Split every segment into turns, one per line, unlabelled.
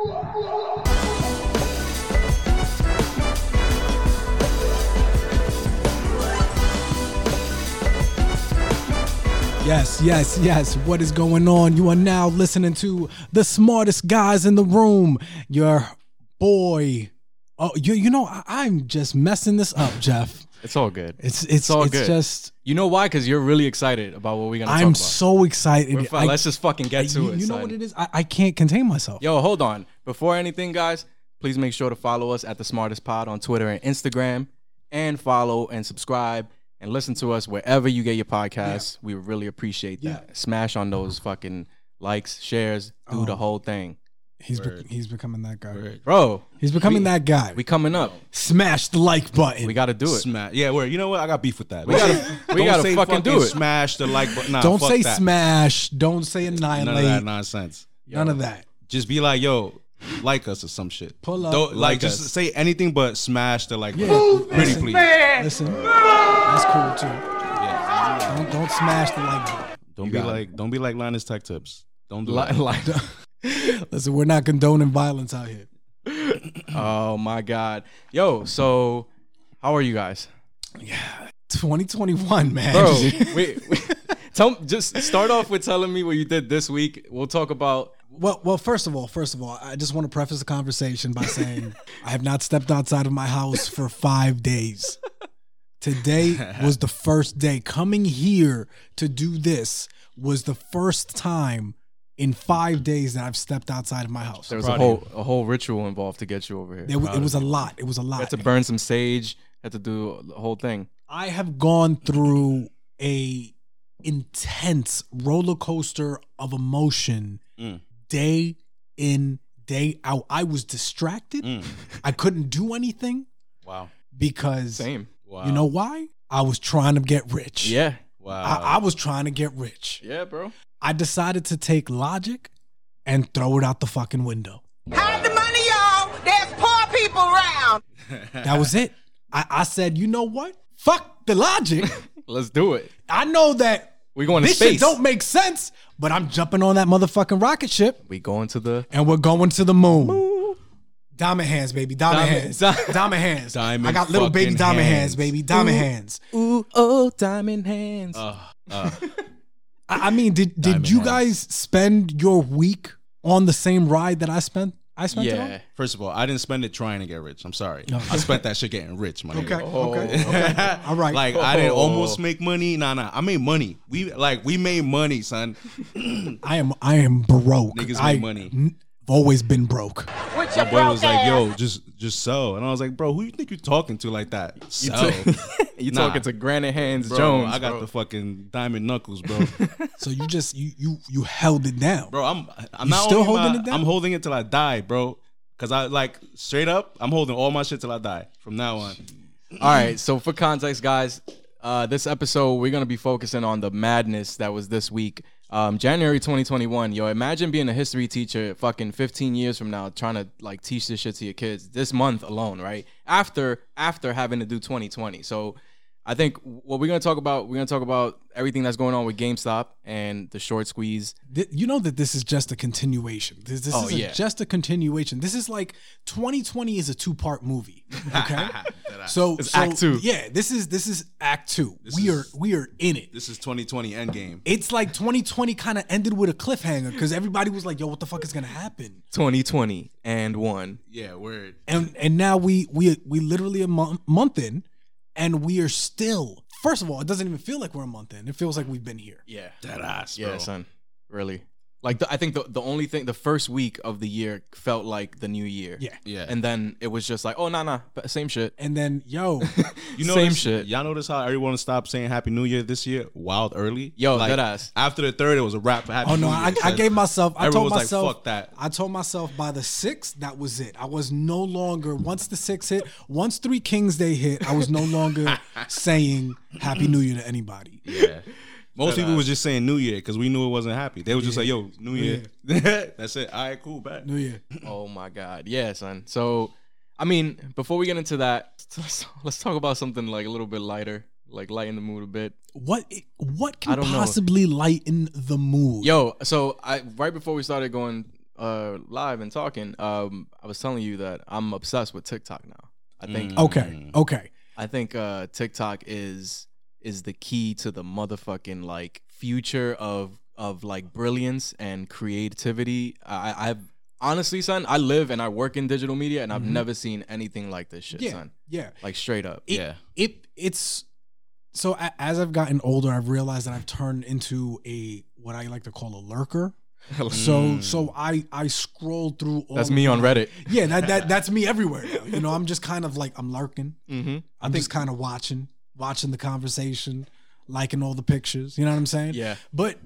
Yes, yes, yes. What is going on? You are now listening to the smartest guys in the room. Your boy. Oh, you you know I, I'm just messing this up, Jeff.
It's all good.
It's it's
all
it's
good.
just
You know why? Because you're really excited about what we're gonna
I'm
talk about.
so excited. I-
Let's just fucking get to
you,
it.
you know
son.
what it is? I, I can't contain myself.
Yo, hold on. Before anything, guys, please make sure to follow us at the Smartest Pod on Twitter and Instagram, and follow and subscribe and listen to us wherever you get your podcasts. We really appreciate that.
Yeah.
Smash on those fucking likes, shares, do the
Oh.
whole thing,
He's be, he's becoming that guy.
bro.
He's becoming
We-
that guy.
We coming up.
Smash the like button.
We got to do it.
Smash. Yeah, where you know what? I got beef with that.
We gotta- we gotta
say
fucking do it.
Smash the like button. Nah,
don't
fuck
say
that.
smash. Don't say annihilate.
None
annihilate.
of that nonsense.
None of that.
Just be like, yo, like us or some shit.
Pull up.
Don't, like,
Like
just
us.
say anything but smash the like
Yeah.
button. Pretty
Listen.
please.
Listen, that's cool too.
Yeah.
Don't don't smash the like button.
Don't
You
be
got it.
like, don't be like Linus Tech Tips. Don't do
Li-
that.
like,
Listen, we're not condoning violence out here.
oh my god, yo. So, how are you guys, Yeah,
2021, man.
bro? wait, wait. Tell just start off with telling me what you did this week. We'll talk about
Well, well, first of all, first of all, I just want to preface the conversation by saying I have not stepped outside of my house for five days. Today was the first day. Coming here to do this was the first time in five days that I've stepped outside of my house.
there was a whole a whole ritual involved to get you over here.
It, wa- it was a lot. It was a lot.
had to burn some sage. Had to do the whole thing.
I have gone through a intense roller coaster of emotion
Mm.
day in day out. I was distracted.
Mm.
I couldn't do anything
Wow.
because
Same.
Wow.
you know why? I was trying to get rich.
Yeah.
Wow.
I, I was trying to get rich.
Yeah, bro.
I decided to take logic and throw it out the fucking window.
Hide the money, y'all. There's poor people around.
That was it. I, I said, you know what? Fuck the logic.
Let's do it.
I know that
We going to
this
space.
shit don't make sense, but I'm jumping on that motherfucking rocket ship
we going to the
and we're going to the moon. Diamond hands, baby. Diamond,
Diamond-
hands.
di-
diamond hands.
Diamond
I got little baby diamond hands,
hands.
baby. Diamond hands.
ooh oh diamond hands.
Uh, uh,
I, I mean, did did
Diamond
you
hands.
guys spend your week on the same ride that I spent? I spent it on?
yeah.
first of all, I didn't spend it trying to get rich. I'm sorry. I spent that shit getting rich, my
Okay.
nigga.
Okay. okay. All right.
Like I didn't
Oh.
almost make money. Nah, nah. I made money. We like we made money, son.
I am I am broke.
Niggas
I,
make money.
n- I've always been broke.
With your
My boy was
broke
like, "Yo, just just sell," and I was like, "Bro, who you think you're talking to like that?"
You,
Sell,
you
Nah.
talking to Granite Hands
bro.
Jones?
I got
bro.
the fucking diamond knuckles, bro.
So you just you you you held it down.
bro, I'm I'm
You
not
still
only
holding
my-
it down?
I'm holding it till I die, bro. Cause I like straight up, I'm holding all my shit till I die from now on.
All right. So for context, guys, uh, this episode we're gonna be focusing on the madness that was this week, um, January 2021. Yo, imagine being a history teacher, fucking 15 years from now, trying to like teach this shit to your kids this month alone, right? After after having to do 2020. So. I think what we're gonna talk about, we're gonna talk about everything that's going on with GameStop and the short squeeze.
You know that this is just a continuation. This, this
Oh,
is
yeah.
just a continuation. This is like 2020 is a two part movie. Okay, so
It's
so,
act two.
Yeah, this is this is Act Two. we
is-
are we are in it.
This is 2020 Endgame.
It's like 2020 kind of ended with a cliffhanger because everybody was like, "Yo, what the fuck is gonna happen?"
2020 and one.
Yeah, word.
And and now we we we literally a mon- month in, and we are still. First of all, it doesn't even feel like we're a month in. It feels like we've been here.
Yeah.
That ass, bro.
Yeah, son. Really. Like the, I think the the only thing the first week of the year felt like the new year.
Yeah.
Yeah.
And then it was just like, oh nah nah, but same shit.
And then, yo,
You know,
Same shit.
Y'all notice how everyone stopped saying Happy New Year this year? Wild early.
Yo,
like,
that ass.
After the third, it was a wrap for Happy
Oh no,
New Year.
I, I gave myself. I told
was like,
myself.
"Fuck that."
I told myself by the sixth, that was it. I was no longer. Once the six hit, once Three Kings Day hit, I was no longer saying Happy New Year to anybody.
Yeah. Most people was just saying New Year because we knew it wasn't happy. They was just like, "Yo, New Year." That's it. All right, cool, back.
New Year.
Oh my god. Yeah, son. So I mean, before we get into that, let's, let's talk about something like a little bit lighter, like lighten the mood a bit.
What? What
I
can
don't know.
possibly lighten the mood?
Yo, so I right before we started going uh, live and talking, um, I was telling you that I'm obsessed with TikTok now. I think
Mm.
Okay, okay.
I think uh, TikTok is is the key to the motherfucking like future of of like brilliance and creativity. I, I've honestly, son, I live and I work in digital media, and I've never seen anything like this shit,
Yeah,
son.
yeah.
Like straight up.
It,
Yeah.
It it's so a, as I've gotten older, I've realized that I've turned into a what I like to call a lurker. So so I I scroll through. All
That's me on Reddit.
Yeah, that that that's me everywhere now. You know, I'm just kind of like I'm lurking.
Mm-hmm.
I'm just kind of watching, watching the conversation, liking all the pictures. You know what I'm saying?
Yeah.
But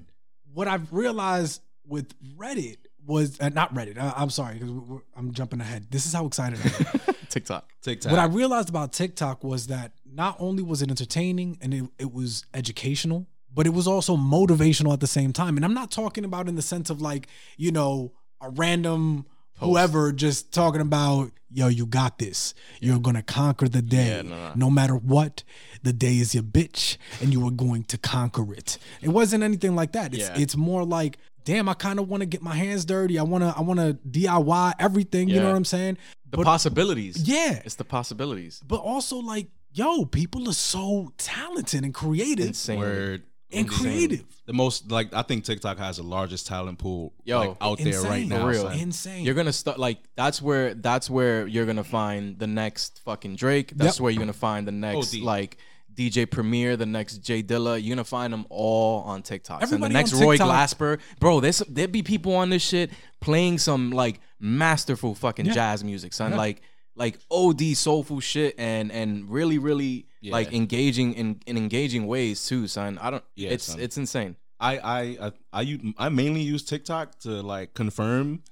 what I've realized with Reddit was uh, not Reddit. I, I'm sorry because I'm jumping ahead. This is how excited I am.
TikTok.
TikTok.
what I realized about TikTok was that not only was it entertaining and it, it was educational, but it was also motivational at the same time. And I'm not talking about in the sense of like, you know, a random whoever just talking about, yo, you got this. You're gonna conquer the day.
Yeah, no, no.
No matter what, the day is your bitch and you are going to conquer it. It wasn't anything like that. It's
Yeah.
it's more like, damn, I kind of want to get my hands dirty. I wanna I wanna DIY everything. You know what I'm saying?
The
But-
possibilities.
Yeah
It's the possibilities.
but also like yo people are so talented and creative
Insane.
Word.
And
Insane.
creative
The most like I think TikTok has the largest talent pool
Yo,
like, out there
insane.
right
For
now.
real.
son.
insane
You're gonna start like that's where that's where you're gonna find the next fucking Drake. That's
Yep.
where you're gonna find the next
OD.
like DJ Premier, the next J Dilla. You're gonna find them all on TikTok. And the next Roy Glasper, bro. There's there'd be people on this shit playing some like masterful fucking
Yeah.
jazz music, son.
Yeah.
Like like OD soulful shit and and really really like engaging in, in engaging ways too, son. I don't.
Yeah,
it's
son.
it's insane.
i i i i mainly use TikTok to like confirm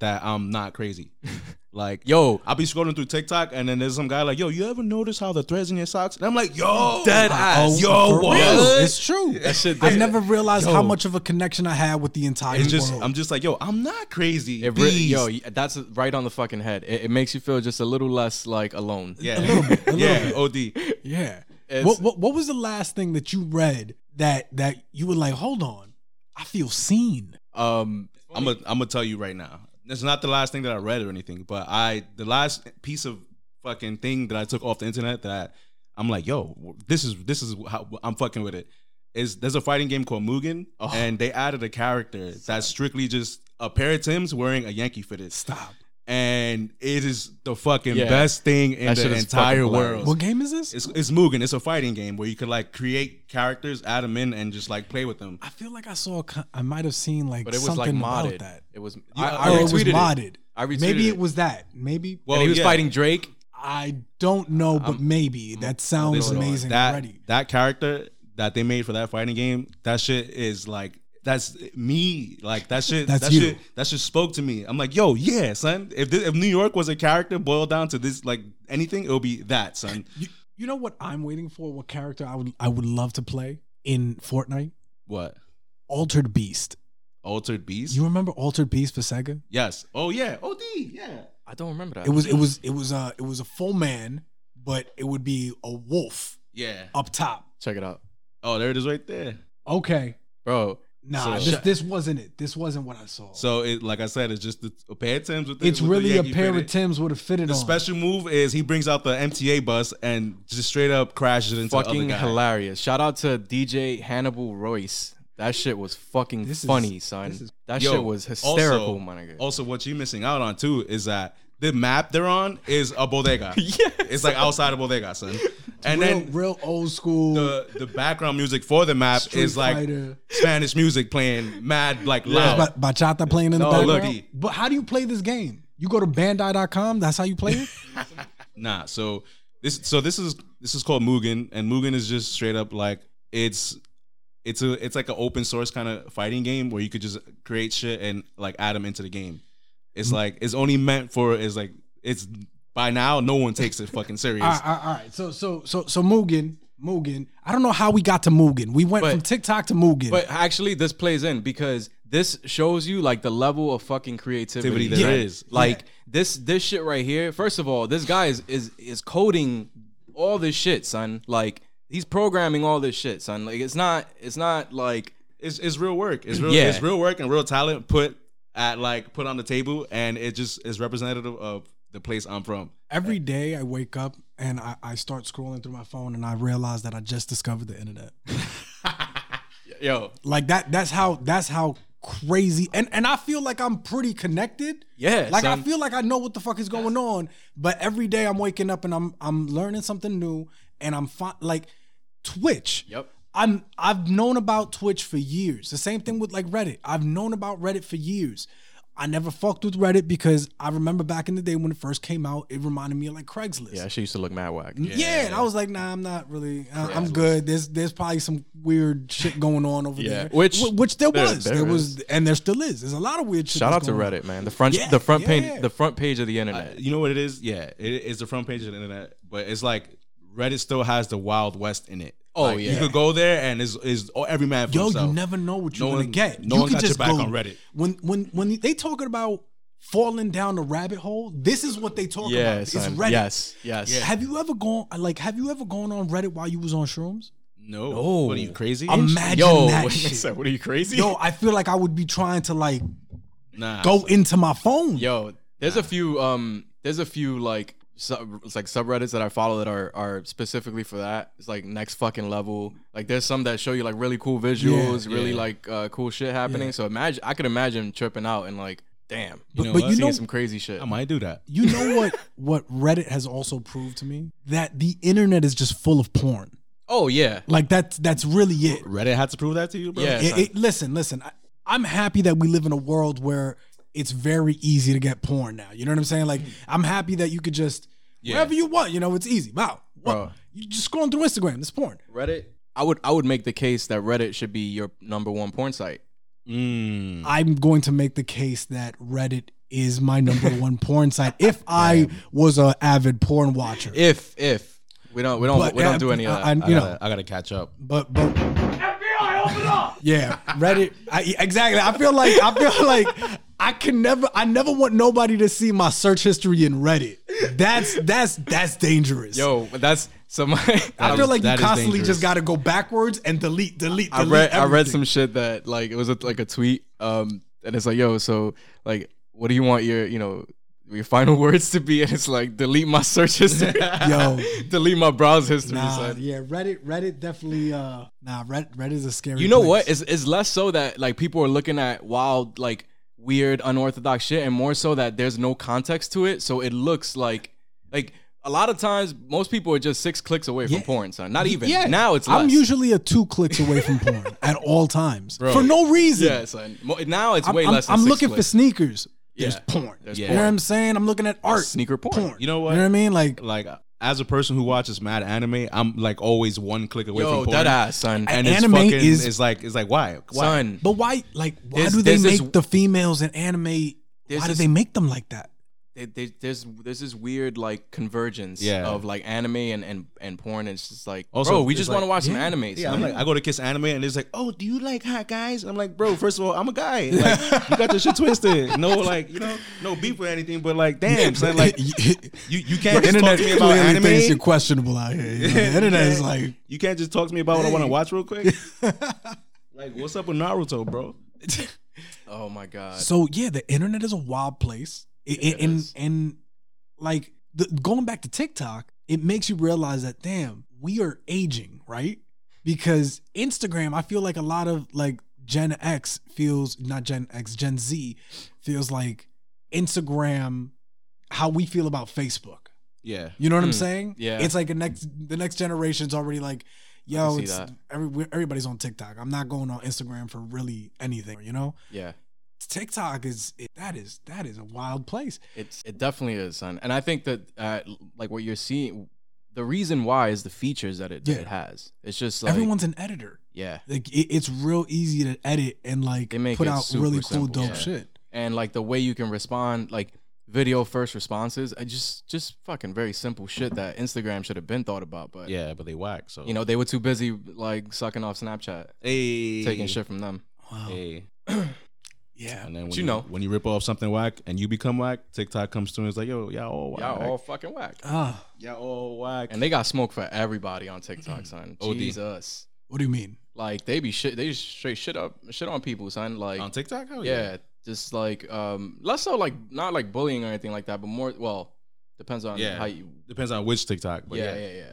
that I'm not crazy. like
Yo,
I'll be scrolling through TikTok and then there's some guy like, yo, you ever notice how the threads in your socks? And I'm like, yo,
Dead ass.
yo, what?
real. it's true
That shit
i've never realized
Yo.
how much of a connection i had with the entire
It's just
world
I'm just like, yo, I'm not crazy.
It re- yo, that's right on the fucking head. It, it makes you feel just a little less like alone.
yeah,
a little bit, a little
yeah,
bit.
OD.
yeah what, what what was the last thing that you read that that you were like hold on i feel seen
Um,
I'm gonna I'm gonna tell you right now. It's not the last thing that I read or anything, but I the last piece of fucking thing that I took off the internet that I'm like, yo, this is this is how I'm fucking with it. Is there's a fighting game called Mugen,
Oh.
and they added a character that's strictly just a pair of Tims wearing a Yankee fitted,
stop
and it is the fucking
Yeah.
best thing in
That
the entire world.
what game is this
It's, it's Mugen. It's a fighting game where you could like create characters, add them in, and just like play with them.
i feel like i saw a co- i might have seen like
but it was
something
like modded.
about that
It was.
Yeah,
I, I
oh, it was
retweeted it.
modded
I retweeted
maybe
it.
it was that maybe
Well,
and he was
yeah.
fighting Drake.
I don't know, but
I'm-
maybe that sounds amazing
that,
already.
That character that they made for that fighting game, that shit is like that's me. Like that shit.
That's
that
you.
shit. That shit spoke to me. I'm like, yo, yeah, son. If this, if New York was a character boiled down to this, like anything, it'll be that, son.
You, you know what I'm waiting for? What character I would I would love to play in Fortnite?
What?
Altered Beast.
Altered Beast.
You remember Altered Beast for Sega?
yes. Oh yeah. Od. Yeah.
I don't remember that.
It was it was it was uh it was a full man, but it would be a wolf
Yeah.
up top.
Check it out,
Oh, there it is, right there.
Okay,
bro.
Nah,
So-
this this wasn't it. This wasn't what I saw.
So it, like I said, it's just the, a pair of Tims with. The,
it's
with the
really a
Yankee
pair of
fitted.
Tims would have fitted
The
on.
special move is he brings out the MTA bus and just straight up crashes into the other
Fucking hilarious. Shout out to DJ Hannibal Royce. That shit was fucking
This is-
funny, son.
is-
that
Yo,
shit was hysterical,
also,
my nigga.
Also, what you're missing out on too is that the map they're on is a bodega.
Yes.
It's like outside of bodega, son. And
real,
then
real old school.
the the background music for the map
Street
is like
Fighter.
Spanish music playing mad like
There's
loud.
ba- bachata playing in the background.
look.
But how do you play this game? You go to bandai.com, that's how you play it?
Nah, so this so this is this is called Mugen, and Mugen is just straight up like it's it's a it's like an open source kind of fighting game where you could just create shit and like add them into the game. It's like it's only meant for it's like it's by now no one takes it fucking serious.
all, right, all right, all right. So so so so Mugen, Mugen. I don't know how we got to Mugen. We went
But-
from TikTok to Mugen.
But actually, this plays in because this shows you like the level of fucking creativity
Activity there
there
is.
is. Like this, this shit right here. First of all, this guy is is is coding all this shit, son. Like he's programming all this shit, son. Like it's not, it's not like
it's it's real work. It's real
Yeah.
it's real work and real talent put at like put on the table, and it just is representative of the place I'm from.
Every day I wake up and I, I start scrolling through my phone and I realize that I just discovered the internet.
Yo,
Like that that's how that's how crazy and and I feel like I'm pretty connected.
Yeah,
Like I feel like I know what the fuck is going on, but every day I'm waking up and I'm I'm learning something new and I'm fi- like Twitch.
Yep.
I'm I've known about Twitch for years. The same thing with like Reddit. I've known about Reddit for years. I never fucked with Reddit because I remember back in the day when it first came out, it reminded me of like Craigslist.
yeah, she used to look mad whack.
Yeah, and I was like, nah, I'm not really. I, I'm good. There's there's probably some weird shit going on over
Yeah,
there.
which-
Wh- which there,
there-
was,
there
there, was, and there still is. There's a lot of weird shit.
Shout out to Reddit,
on.
man. The front,
Yeah,
the front
yeah.
page, the front page of the internet.
Uh, you know what it is? Yeah, it is the front page of the internet, but it's like Reddit still has the Wild West in it.
Oh,
Like,
yeah.
you could go there and is is oh, every man for
Yo,
himself.
you never know what you're
No
gonna
one-
get.
no
you
one got your
just
back
go-
on Reddit.
When when when they talking about falling down the rabbit hole, this is what they talk
yeah,
about. It's. Reddit.
Yes, yes.
Have you ever gone like Have you ever gone on Reddit while you was on shrooms?
no,
No.
what are you crazy?
Imagine
Yo,
that
what,
shit.
what are you crazy?
Yo, I feel like I would be trying to like
nah,
go into my phone.
Yo, there's a few um there's a few like sub, it's like subreddits that I follow that are are specifically for that. It's like next fucking level. Like there's some that show you like really cool visuals,
Yeah,
really
yeah.
like uh, cool shit happening.
Yeah.
So imagine I could imagine tripping out and like, damn,
You know
but
what?
you
seeing
know-
some crazy shit.
I might do that.
You know what what Reddit has also proved to me? That the internet is just full of porn.
Oh yeah.
Like that's that's really it.
Reddit had to prove that to you, bro.
Yeah.
It- it- listen, listen. I, I'm happy that we live in a world where it's very easy to get porn now. You know what I'm saying? Like I'm happy that you could just
Yeah.
wherever you want. You know, it's easy. Wow,
Bro.
Wow. you just scrolling through Instagram. It's porn.
Reddit. I would I would make the case that Reddit should be your number one porn site.
Mm.
I'm going to make the case that Reddit is my number one porn site. If I was an avid porn watcher,
If if we don't we don't
But,
we don't
uh,
do any of that.
I-
I
you
gotta,
know,
I gotta catch up.
but but FBI, open up! Yeah, Reddit. I, exactly. I feel like I feel like I can never. I never want nobody to see my search history in Reddit. That's that's that's dangerous.
Yo, that's so my
I feel like you constantly
dangerous.
just got to go backwards and delete, delete, delete.
I read I read some shit that like it was a, like a tweet um and it's like yo so like what do you want your you know your final words to be and it's like delete my search history
Yo.
delete my browse history
Nah,
son.
yeah, Reddit. Reddit definitely. Uh, nah, Reddit. Reddit is a scary.
you know
place.
what it's, it's less so that like people are looking at wild like weird unorthodox shit and more so that there's no context to it so it looks like like a lot of times most people are just six clicks away from
Yeah.
porn son not even
Yeah,
now it's less.
I'm usually a two clicks away from porn at all times for no reason.
yeah son now it's
I'm,
way
I'm-
less than
I'm
six
looking for
clicks.
sneakers. There's
Yeah.
porn.
There's
you
porn.
know what I'm saying? I'm looking at art.
sneaker porn.
You know what?
You know what I mean? Like
Like uh, as a person who watches mad anime, I'm like always one click away
yo
from porn.
that ass son
and
Anime
it's fucking
is-
is like it's like why? why?
son
But why? Like, why
There's-
do they
there's this-
make the females in anime?
There's
Why do
this-
they make them like that?
They, they, there's there's this weird like convergence
Yeah.
of like anime and and, and porn. And it's just like,
Also,
bro, we just
like-
want to watch some
yeah.
animes.
Yeah, I'm like, I go to Kiss Anime and it's like, oh, do you like hot guys? I'm like, bro, first of all, I'm a guy. Like, you got your shit twisted. No, like, you know, no beef or anything, but like, damn, son, like, you you can't
the
just talk
internet
to me about anime.
thinks you're questionable out here. You know, the internet is like,
you can't just talk to me about what I want to watch real quick. like, what's up with Naruto, bro?
oh my god,
so yeah, the internet is a wild place.
It
and and like the, going back to TikTok, it makes you realize that damn, we are aging, right? Because Instagram, I feel like a lot of like Gen X feels not Gen X, Gen Z feels like Instagram how we feel about Facebook.
Yeah.
You know what I'm
Mm,
saying?
yeah.
It's like the next the next generation's already like, yo, it's every, everybody's on TikTok. I'm not going on Instagram for really anything, you know?
yeah,
TikTok is it, that is that is a wild place.
it's it definitely is, son. And I think that uh, like what you're seeing, the reason why is the features that it that
Yeah.
it has. It's just like
Everyone's an editor.
yeah,
Like it, it's real easy to edit and like
make
put out
super
really cool,
simple,
dope
yeah.
shit.
and like the way you can respond, like video first responses, I just just fucking very simple shit that Instagram should have been thought about, but
Yeah, but they whack. So
you know they were too busy like sucking off Snapchat,
hey,
taking shit from them.
Wow.
Hey,
Yeah.
and then when you,
you know.
when you rip off something whack and you become whack, TikTok comes through and it's like, yo, y'all all whack.
Y'all all fucking whack.
Ah,
y'all all whack.
And they got smoke for everybody on TikTok, son.
OD.
Jesus.
what do you mean?
Like they be shit they just straight shit up shit on people, son. Like
on TikTok, Hell
yeah. just like um less so like not like bullying or anything like that, but more well depends on
Yeah.
how you
Depends on which TikTok, but
yeah,
yeah.
yeah, yeah.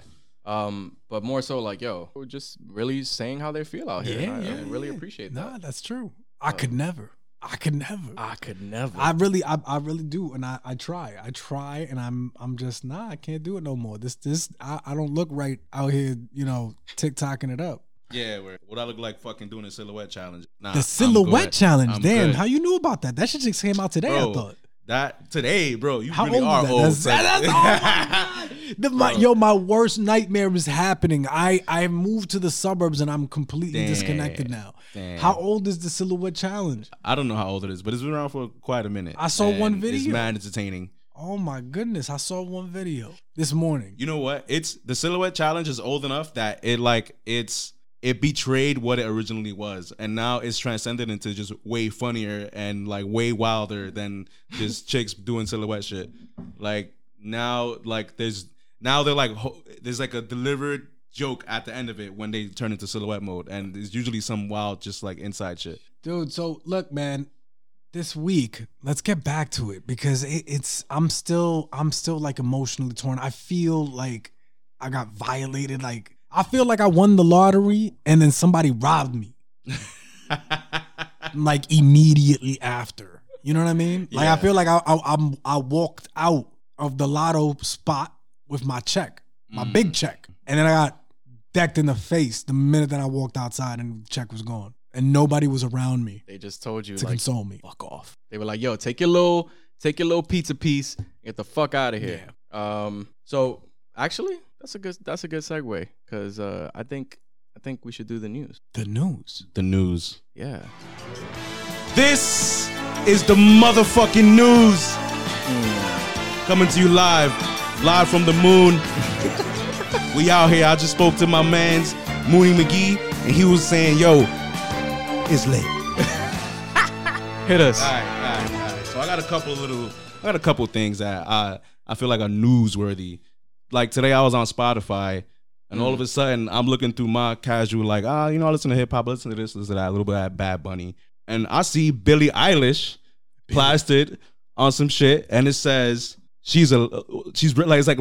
Um, but more so like, yo, just really saying how they feel out here.
Yeah,
and I, I
yeah,
really
yeah.
appreciate
Nah,
that.
that's true. I could never. I could never.
I could never.
I really, I, I really do, and I, I try, I try, and I'm, I'm just nah, I can't do it no more. This, this, I, I don't look right out here, you know, TikToking it up.
Yeah, where what I look like fucking doing a silhouette challenge. Nah,
The silhouette challenge,
I'm
damn,
good.
how you knew about that? That shit just came out today.
Bro,
I thought.
That today, bro, you
How
really
old
are
that?
old.
That's, that's- oh my. The- my- yo, my worst nightmare is happening. I I moved to the suburbs and I'm completely
Damn.
disconnected now.
Damn.
How old is the silhouette challenge?
I don't know how old it is, but it's been around for quite a minute.
I saw one
video. It's mad entertaining.
Oh my goodness! I saw one video this morning.
You know what? It's the silhouette challenge is old enough that it like it's it betrayed what it originally was, and now it's transcended into just way funnier and like way wilder than just chicks doing silhouette shit. Like now, like there's now they're like ho- there's like a delivered joke at the end of it when they turn into silhouette mode, and there's usually some wild just like inside shit.
dude so look man this week let's get back to it because it, it's i'm still i'm still like emotionally torn i feel like i got violated like i feel like i won the lottery and then somebody robbed me like immediately after you know what i mean like
Yeah.
i feel like I, I i'm i walked out of the lotto spot with my check my
Mm.
big check and then i got decked in the face the minute that i walked outside and the check was gone and nobody was around me
they just told you
to
like
console me.
fuck off. They were like, yo, take your little take your little pizza piece, get the fuck out of here. Um so actually that's a good that's a good segue because uh I think I think we should do the news.
The news.
the news.
Yeah.
This is the motherfucking news. Coming to you live, live from the moon. we out here. I just spoke to my man's Mooney McGee, and he was saying, "Yo, it's late."
Hit us.
All right, all right, all right. So I got a couple of little, I got a couple of things that I I feel like are newsworthy. Like today, I was on Spotify, and all of a sudden, I'm looking through my casual, like, ah, you know, I listen to hip hop, listen to this, listen to that, a little bit of Bad Bunny, and I see Billie Eilish plastered on some shit, and it says. She's a she's like it's like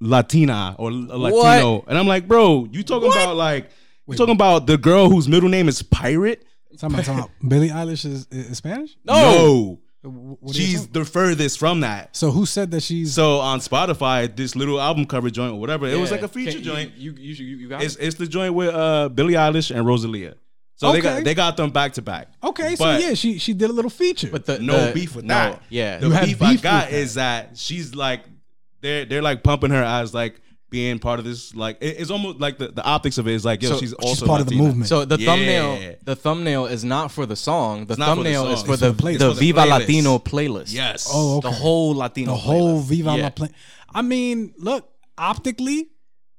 Latina or Latino, and I'm like, bro, you talking about like you talking about the girl whose middle name is Pirate?
Talking about, talking about Billie Eilish is, is Spanish?
No.
Wh- what
she's the furthest from that.
so who said that she's
So on Spotify, this little album cover joint or whatever, it was like a feature
Can-
joint.
You you you, you got
It's
it?
it's the joint with uh Billie Eilish and Rosalia. So they got they got them back to back.
okay? So yeah, she she did a little feature.
But the
No
the-
beef with
no,
that.
Yeah.
The
You have
beef, I got
with that.
is that she's like they're they're like pumping her as like being part of this like it- it's almost like the, the optics of it is like yo
So
she's
she's
also
part of the movement.
So the
Yeah.
thumbnail, the thumbnail is not for the song. The
not for the
thumbnail
song.
is for the,
for the play-
the
for the
Viva
playlist.
Latino playlist.
Yes.
Oh, okay.
the whole Latino,
the whole
playlist.
Viva
Yeah.
La Play. I mean, look, optically,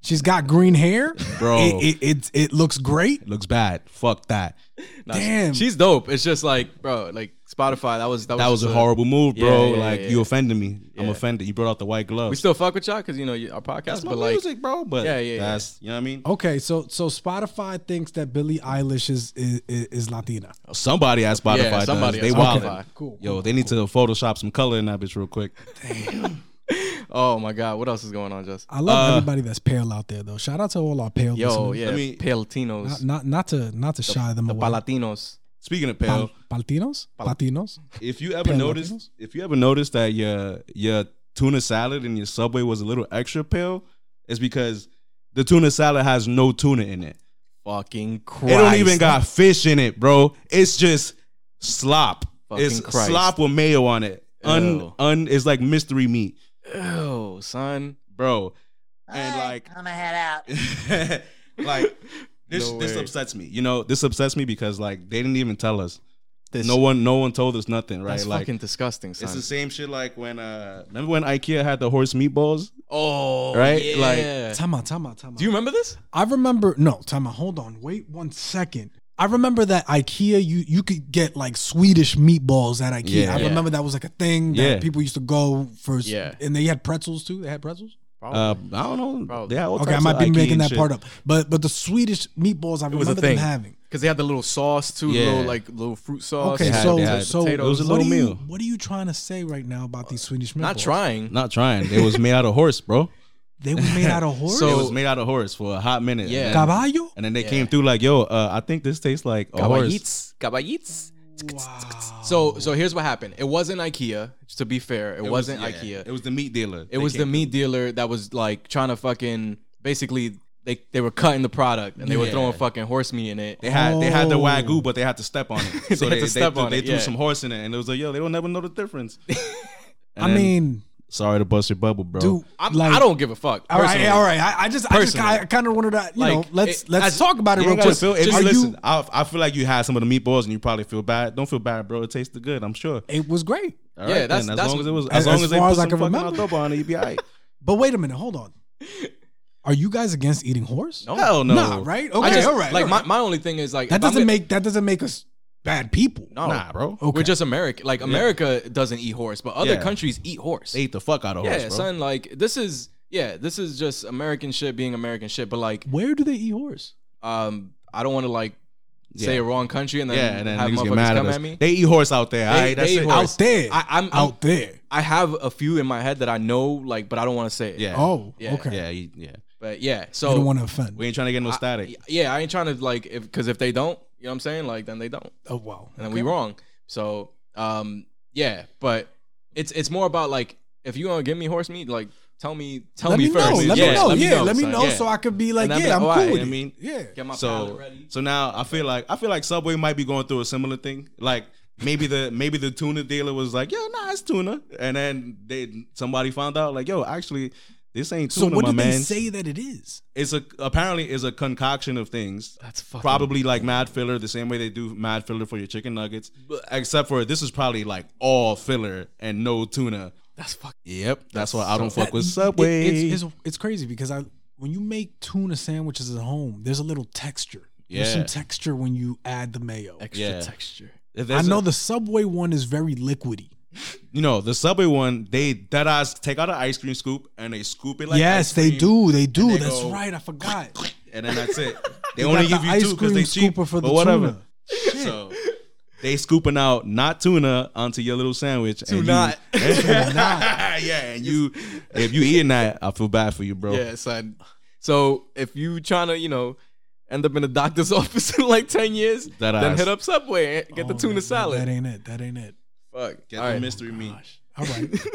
she's got green hair,
Bro.
It it, it, it looks great.
It looks bad. Fuck that.
Nah,
Damn.
she's dope. It's just like, bro, like Spotify. That was that was,
That was a
just
horrible move, bro.
Yeah, yeah,
like
yeah.
you offended me. I'm offended. You brought out the white glove.
We still fuck with y'all because you know our podcast,
That's my
but like,
music, bro. But
Yeah, yeah, yeah.
that's you know what I mean.
Okay, so so Spotify thinks that Billie Eilish is is, is Latina.
Somebody at Spotify
Yeah,
does.
somebody
They
at
wild.
Spotify.
Cool.
Yo, they need to Photoshop some color in that bitch real quick.
oh my god, what else is going on, Just?
I love
Uh,
everybody that's pale out there though. Shout out to all our pale
Yo,
listeners.
yeah,
I mean-
pale Latinos,
Not, not not to not to shy them
the
away.
Palatinos.
Speaking of
Pal-
pale,
Palatinos? Latinos?
if you ever noticed,
Latinos?
if you ever noticed that your your tuna salad in your Subway was a little extra pale, it's because the tuna salad has no tuna in it.
Fucking Christ.
It don't even got fish in it, bro. It's just slop.
Fucking
it's
Christ.
slop with mayo on it. Un
Ew.
un is like mystery meat,
Ew, son.
bro. And like
I'm gonna head out.
like this
No
this
way.
upsets me. You know, this upsets me because like they didn't even tell us.
This,
No one no one told us nothing, right?
That's
like
fucking disgusting, son.
it's the same shit like when uh remember when IKEA had the horse meatballs?
oh,
Right?
Yeah.
Like-
Time out, time out, time out.
do you remember this?
I remember no, time out. Hold on. Wait one second. I remember that IKEA you you could get like Swedish meatballs at IKEA.
Yeah.
I
Yeah.
remember that was like a thing that
Yeah.
people used to go for
Yeah.
and they had pretzels too. They had pretzels?
Uh, I don't know.
Probably.
They had all
Okay, I might be
Ikea
making that
shit.
part up. But but the Swedish meatballs I
It was a
remember them having.
because they had the little sauce too,
Yeah.
little like little fruit sauce.
Okay,
had-
so
had
so
potatoes.
It was a
what
little
are you,
meal.
What are you trying to say right now about these Swedish meatballs?
Not trying.
Not trying. It was made out of horse, bro.
They were made out of horse.
So-
it was made out of horse for a hot minute.
Yeah.
And then,
caballo.
and then they
Yeah.
came through like, yo, uh, I think this tastes like a horse.
Caballits, caballits.
Wow.
So so here's what happened. It wasn't IKEA. To be fair, it,
It was-
wasn't
yeah,
IKEA.
It was the meat dealer.
It
They
was the
came
meat dealer that was like trying to fucking basically they they were cutting the product and they were throwing fucking horse meat in it.
They had they had the
Oh.
wagyu, but they had to step on it. So
They
they,
had to step
they,
on
they
it,
threw
yeah.
some horse in it, and it was like, yo, they don't never know the difference.
I
then-
mean,
sorry to bust your bubble, bro.
dude,
I'm,
like,
I don't give a fuck.
All right,
personally.
all right. I, I just, I just, I kind of wanted to, you
Like,
know, let's
it-
let's
as-
talk about it real
ain't
quick.
feel. If
Are
you
you-
listen, I, I feel like you had some of the meatballs and you probably feel bad. Don't feel bad, bro. It tasted good. I'm sure.
it was great.
All
Yeah,
right,
that's-
then. as
that's-
long as it was,
as-
as long
as
as they put
as I
some
can
fucking
remember.
adobo on it, you'd be alright.
But wait a minute, hold on. Are you guys against eating horse?
No.
Hell no,
Nah, right? Okay,
just,
all right.
Like
all
my, my only thing is like
that
if I'm
doesn't
gonna-
make that doesn't make us bad people.
no,
Nah, bro.
Okay.
We're just American. Like America doesn't eat horse, but other
Yeah.
countries eat horse.
They ate the fuck out of
yeah,
horse, bro.
son. Like this is yeah, this is just American shit being American shit. But like,
Where do they eat horse?
um, I don't want to like say a wrong country and then,
yeah, and then
have
niggas
motherfuckers
mad at
come
us.
at me.
They eat horse out there.
They-
all right, that's
they eat horse.
Out there.
I, I'm, I'm
out there.
I have a few in my head that I know, like, but I don't want to say it.
Yeah.
Oh,
Yeah.
okay.
Yeah, yeah.
But yeah,
You
so
don't want to offend.
We ain't trying to get no static.
yeah, I ain't trying to like if because if they don't, you know what I'm saying, like then they don't,
oh wow.
and then we wrong. So um, yeah, but it's it's more about like if you gonna give me horse meat, like tell me tell
Let
me,
me
first.
know. Let
yeah,
me know.
Let me
yeah,
know.
let me
son.
know
Yeah.
so I could be like,
And I'll be
yeah,
like,
I'm
oh,
cool
alright,
with
I mean,
yeah.
Get my
so
ready.
so now I feel like I feel like Subway might be going through a similar thing. Like maybe the maybe the tuna dealer was like, yo, nah, it's tuna, and then they somebody found out like, yo, actually. This ain't
So
tuna,
what
my
did
man.
they say that it is?
It's a apparently is a concoction of things.
That's fucking
probably like mad filler, the same way they do mad filler for your chicken nuggets. Except for this is probably like all filler and no tuna.
That's fucking.
Yep, that's why I don't
That-
fuck with
it-
Subway.
it's, it's it's crazy because I when you make tuna sandwiches at home, there's a little texture. There's some texture when you add the mayo.
Extra
Yeah.
texture.
I know
a-
the Subway one is very liquidy.
You know the Subway one. They that ass take out an ice cream scoop and they scoop it like
yes,
ice
they do. They do.
they
That's
go
right. I forgot.
and then that's it. They only
got
give
the
you
ice
two because
cream
they cheap,
scooper for the
but whatever.
tuna.
So they scooping out not tuna onto your little sandwich. and you-
Tuna.
yeah, and you if you eating that, I feel bad for you, bro.
Yeah, son. So if you trying to, you know, end up in a doctor's office in like ten years,
That
then
ass.
hit up Subway and get the
Oh,
tuna
that-
salad.
That ain't it. That ain't it.
Fuck.
Get
All
the
right.
mystery meat.
All right.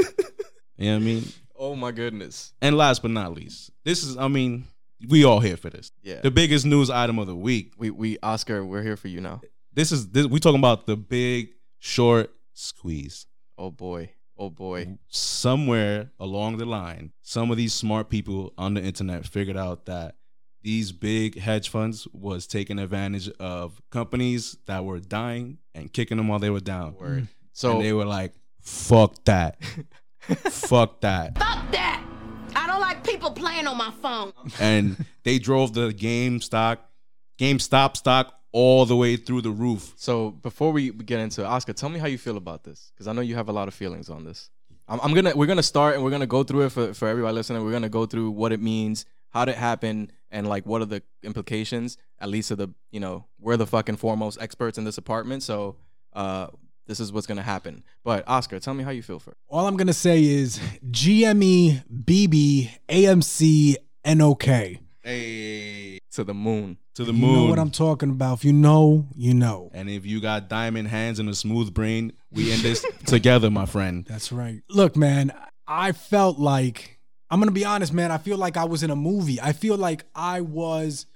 You know what I mean?
Oh my goodness.
And last but not least, this is I mean, we all here for this.
Yeah.
The biggest news item of the week.
We we Oscar, we're here for you now.
This is this, we talking about the big short squeeze.
Oh boy. Oh boy.
Somewhere along the line, some of these smart people on the internet figured out that these big hedge funds was taking advantage of companies that were dying and kicking them while they were down.
Word. So
and they were like, "Fuck that, fuck that,"
Fuck that! I don't like people playing on my phone.
and they drove the game stock, GameStop stock all the way through the roof.
So before we get into it, Oscar, tell me how you feel about this because I know you have a lot of feelings on this. I'm, I'm gonna we're gonna start and we're gonna go through it for for everybody listening. We're gonna go through what it means, how did it happen, and like what are the implications. At least of the you know we're the fucking foremost experts in this apartment, so uh this is what's gonna happen. But Oscar, tell me how you feel for it.
All I'm gonna say is GME, BB, AMC, NOK.
Hey,
To the moon.
to the
You
moon.
You know what I'm talking about. If you know, you know.
and if you got diamond hands and a smooth brain, we in this together, my friend.
That's right. Look, man, I felt like I'm gonna be honest, man. I feel like I was in a movie. I feel like I was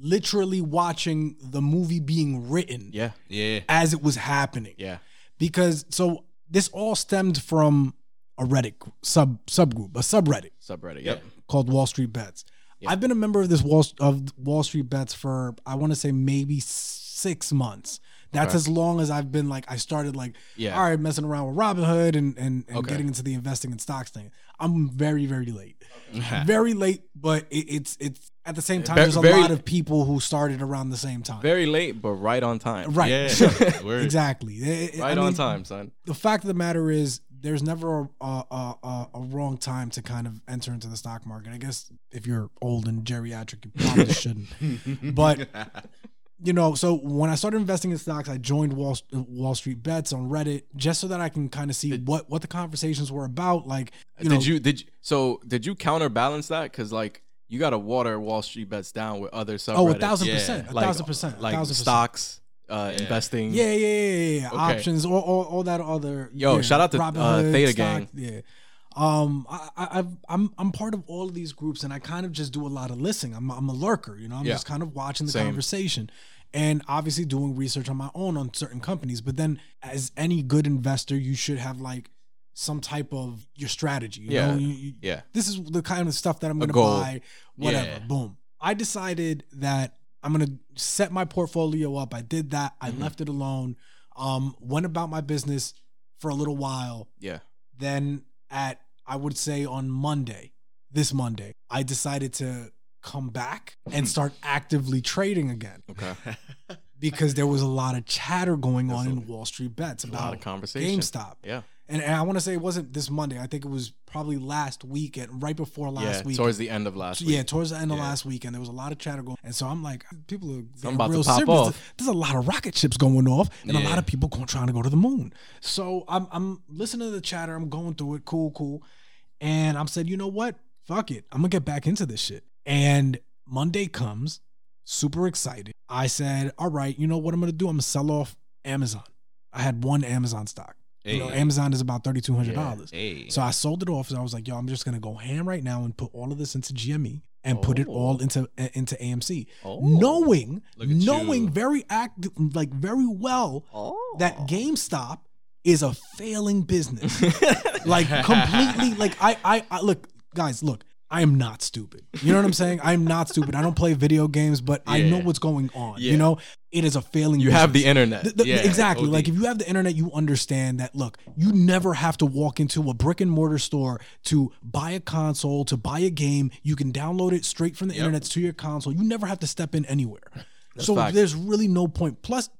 literally watching the movie being written
Yeah.
Yeah,
as it was happening.
Yeah.
Because so this all stemmed from a Reddit sub subgroup, a subreddit
Subreddit.
Yep.
Called Wall Street Bets.
Yeah.
I've been a member of this Wall of Wall Street Bets for I want to say maybe six months. That's
Okay.
as long as I've been like I started like
Yeah.
all right messing around with Robinhood and and, and
Okay.
getting into the investing in stocks thing. I'm very very late, very late. But it, it's it's at the same time. There's a
very-
lot of people who started around the same time.
Very late, but right on time.
right,
Yeah. Word.
exactly. It- it-
Right
I
on
mean,
time, son.
the fact of the matter is there's never a, a, a, a- a wrong time to kind of enter into the stock market. I guess if you're old and geriatric, you probably shouldn't. But you know, so when I started investing in stocks, I joined Wall Wall Street Bets on Reddit just so that I can kind of see what what the conversations were about. Like, you know,
did you did you, so did you counterbalance that? Because like you got to water Wall Street bets down with other subreddits.
oh, a thousand
Yeah.
percent, a
like,
thousand percent, a
like
thousand percent.
stocks, uh, investing.
Yeah, yeah, yeah, yeah, yeah.
Okay.
Options, all, all, all that other.
Yo,
yeah,
shout out to, uh,
Robinhood,
Theta
stock,
Gang.
Yeah. Um, I, I, I've, I'm, I'm part of all of these groups, and I kind of just do a lot of listening. I'm, I'm a lurker, you know. I'm
Yeah.
just kind of watching the
Same.
conversation, and obviously doing research on my own on certain companies. But then, as any good investor, you should have like some type of your strategy. You
Yeah.
know? You- you-
Yeah.
This is the kind of stuff that I'm going to buy. Whatever.
Yeah.
Boom. I decided that I'm gonna set my portfolio up. I did that. I
Mm-hmm.
left it alone. Um, went about my business for a little while.
Yeah.
Then at I would say on Monday, this Monday, I decided to come back and hmm. start actively trading again
Okay.
because there was a lot of chatter going on
There's
in Wall Street bets
a
about
lot of conversation.
GameStop.
Yeah.
And, and I want to say it wasn't this Monday. I think it was probably last weekend, right before last
yeah.
week.
Towards the end of last week.
Yeah, towards the end of
Yeah.
last weekend, there was a lot of chatter going, and so I'm like, people are getting
about to
real
pop
serious.
off.
There's a lot of rocket ships going off, and a lot of people going trying to go to the moon. So I'm I'm listening to the chatter. I'm going through it, cool, cool, and I'm said, you know what? Fuck it, I'm gonna get back into this shit. And Monday comes, super excited. I said, all right, you know what I'm gonna do? I'm gonna sell off Amazon. I had one Amazon stock. You know, Amazon is about thirty two hundred dollars.
Hey.
So I sold it off. So I was like, yo, I'm just gonna go ham right now and put all of this into GME and put it all oh. into into AMC,
Oh.
knowing knowing
you.
very act like very well oh. that GameStop is a failing business, like completely. Like I, I I look, guys, look. I am not stupid. You know what I'm saying? I'm not stupid. I don't play video games, but I know what's going on.
Yeah.
You know, it is a failing.
You have the internet.
The- the-
Yeah,
exactly.
OD.
Like if you have the internet, you understand that. Look, you never have to walk into a brick and mortar store to buy a console, to buy a game. You can download it straight from the internet to your console. You never have to step in anywhere. so
fact.
there's really no point. Plus,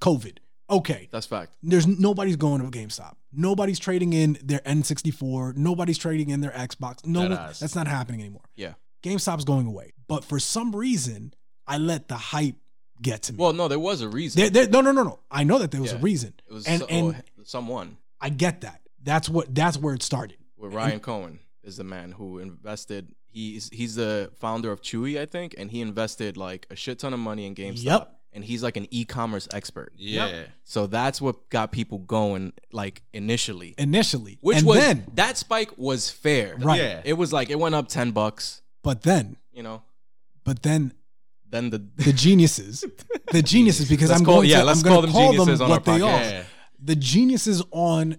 COVID. Okay,
That's fact.
there's nobody's going to GameStop. Nobody's trading in their N64. Nobody's trading in their Xbox. No, one, that's not happening anymore.
Yeah.
GameStop's going away. But for some reason, I let the hype get to me.
Well, no, there was a reason.
There, there, no, no, no, no. I know that there was a reason,
it was
and
so-
and
oh, someone
I get that. That's what. That's where it started.
with Ryan Cohen is the man who invested. He's he's the founder of Chewy, I think, and he invested like a shit ton of money in GameStop.
Yep.
And he's like an e-commerce expert.
yeah.
So that's what got people going, like initially.
Initially,
Which
and
was
then,
that spike was fair.
Right.
Yeah.
It was like it went up ten bucks.
but then,
You know.
but then
Then the
the geniuses, the geniuses, because
Let's
I'm
call-
going
yeah,
to,
let's
I'm going
call
to
them
call
geniuses
them
on
what
our
they
podcast.
are.
Yeah.
The geniuses on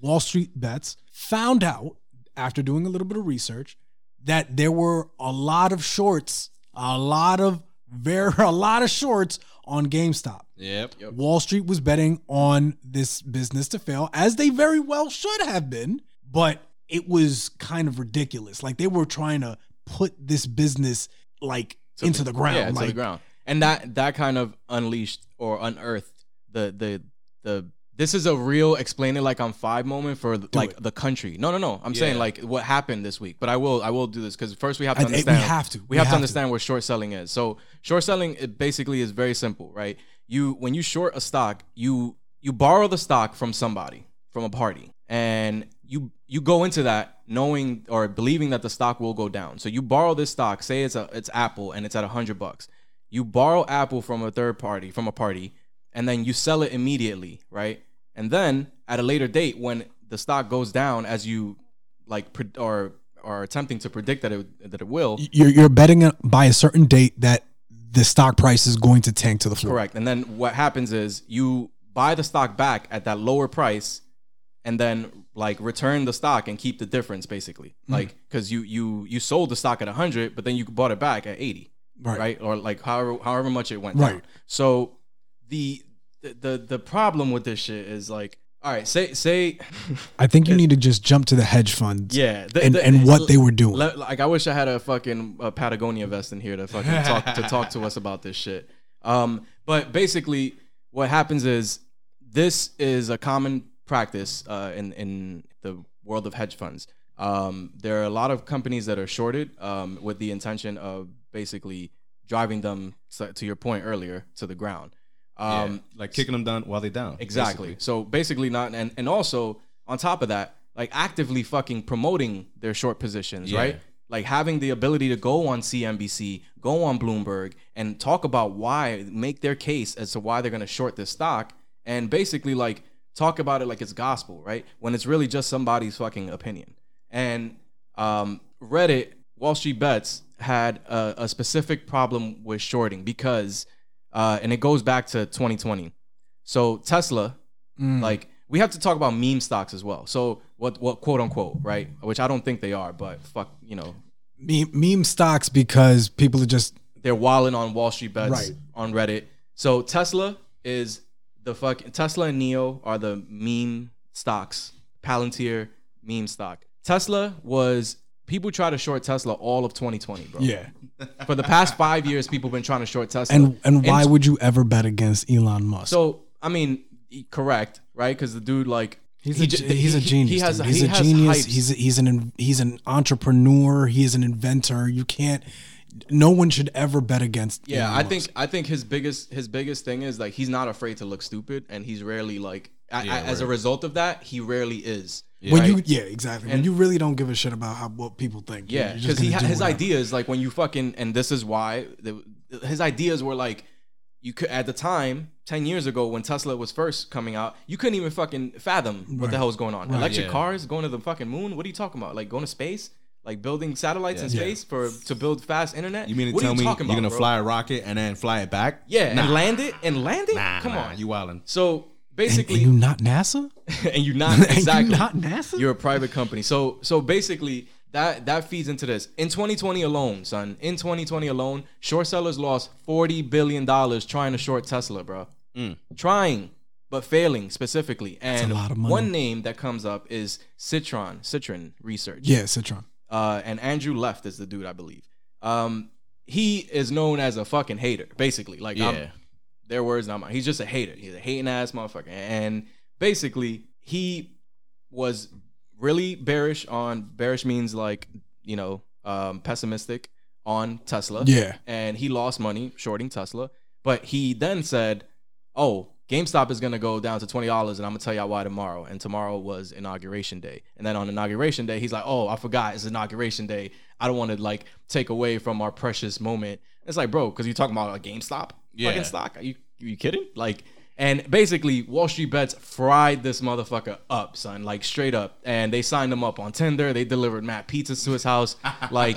Wall Street Bets found out after doing a little bit of research that there were a lot of shorts, a lot of very a lot of shorts on GameStop.
Yep.
Wall Street was betting on this business to fail, as they very well should have been, but it was kind of ridiculous. Like they were trying to put this business like into the ground.
Yeah, into
like,
the ground. And that that kind of unleashed or unearthed the the the this is a real explain it like I'm five moment for like
it.
the country. No, no, no. I'm saying like what happened this week. But I will I will do this because first we have to
I- I- we
understand.
have to.
We,
We
have,
have to.
understand what short selling is. So short selling it basically is very simple, right? You when you short a stock, you you borrow the stock from somebody, from a party, and you you go into that knowing or believing that the stock will go down. So you borrow this stock, say it's a it's Apple and it's at a hundred bucks. You borrow Apple from a third party, from a party, and then you sell it immediately, right? And then at a later date, when the stock goes down, as you like pre- or are attempting to predict that it that it will,
you're you're betting by a certain date that the stock price is going to tank to the floor.
Correct. And then what happens is you buy the stock back at that lower price and then like return the stock and keep the difference basically.
Mm.
Like cuz you you you sold the stock at 100 but then you bought it back at 80.
Right.
Right? Or like however however much it went
Right.
down. So the the the, problem with this shit is like all right, say say
I think you need to just jump to the hedge funds.
yeah, the-
and,
the-
and what they were doing.
Like I wish I had a fucking uh, Patagonia vest in here to fucking talk to talk to us about this shit. Um, but basically, what happens is this is a common practice uh, in in the world of hedge funds. Um, there are a lot of companies that are shorted um, with the intention of basically driving them to your point earlier to the ground.
Yeah,
Um,
like kicking them down while they're down.
Exactly.
basically.
So basically not and and also on top of that, like actively fucking promoting their short positions,
Yeah.
right? Like having the ability to go on CNBC, go on Bloomberg and talk about why make their case as to why they're going to short this stock and basically like talk about it like it's gospel, right? When it's really just somebody's fucking opinion. And um Reddit Wall Street Bets had a, a specific problem with shorting because uh and it goes back to 2020. So Tesla, like we have to talk about meme stocks as well. So what what quote unquote right, which I don't think they are, but fuck, you know,
Meme, meme stocks because people are just
they're walling on Wall Street bets
Right.
on Reddit. So Tesla is the fuck Tesla and NIO are the meme stocks. Palantir meme stock. Tesla was people try to short Tesla all of 2020, bro.
yeah.
For the past five years, people have been trying to short Tesla.
And and why
In-
would you ever bet against Elon Musk?
So I mean, correct, right? Because the dude like
He's
he
a
j-
he's a genius.
He has
dude.
he
he's a
has
genius.
hypes.
He's a, he's an he's an entrepreneur. He is an inventor. You can't. No one should ever bet against.
Yeah,
Elon
I
Musk.
think I think his biggest his biggest thing is like he's not afraid to look stupid, and he's rarely like a-
Yeah,
a- as a result of that, he rarely is.
when
right?
you yeah exactly when
And-
you really don't give a shit about how what people think.
Yeah, because he
gonna
ha-
do
his
whatever.
ideas like when you fucking and this is why the, his ideas were like you could at the time ten years ago when Tesla was first coming out, you couldn't even fucking fathom what the hell was going on. Electric
yeah.
cars going to the fucking moon. What are you talking about? Like going to space? Like building satellites in space for to build fast internet?
You mean to
what
tell
are you
me
talking
you're
about,
gonna
bro?
fly a rocket and then fly it back?
Yeah,
nah,
and land it and land it.
nah,
Come
nah,
on.
you wildin'.
So
And,
basically,
and you not NASA?
and you're not
And you
exactly
not NASA?
You're a private company. So so basically that that feeds into this. In 2020 alone, son, in 2020 alone, short sellers lost 40 billion dollars trying to short Tesla, bro. Trying but failing specifically. And
a lot of money.
one name that comes up is Citron, Citron Research.
Yeah, Citron.
Uh, and Andrew Left is the dude, I believe. Um, he is known as a fucking hater, basically. Like, I'm-
Yeah.
Their words, not mine. He's just a hater. He's a hating ass motherfucker. And basically, he was really bearish on bearish means like you know um, pessimistic on Tesla.
Yeah.
and he lost money shorting Tesla. But he then said, "Oh, GameStop is gonna go down to twenty dollars, and I'm gonna tell y'all why tomorrow." And tomorrow was inauguration day. And then on inauguration day, he's like, "Oh, I forgot it's inauguration day. I don't want to like take away from our precious moment." It's like, bro, because you're talking about a GameStop
Yeah.
fucking stock. Are you are you kidding? Like, and basically, Wall Street Bets fried this motherfucker up, son, like straight up. And they signed him up on Tinder. They delivered Matt pizzas to his house. Like,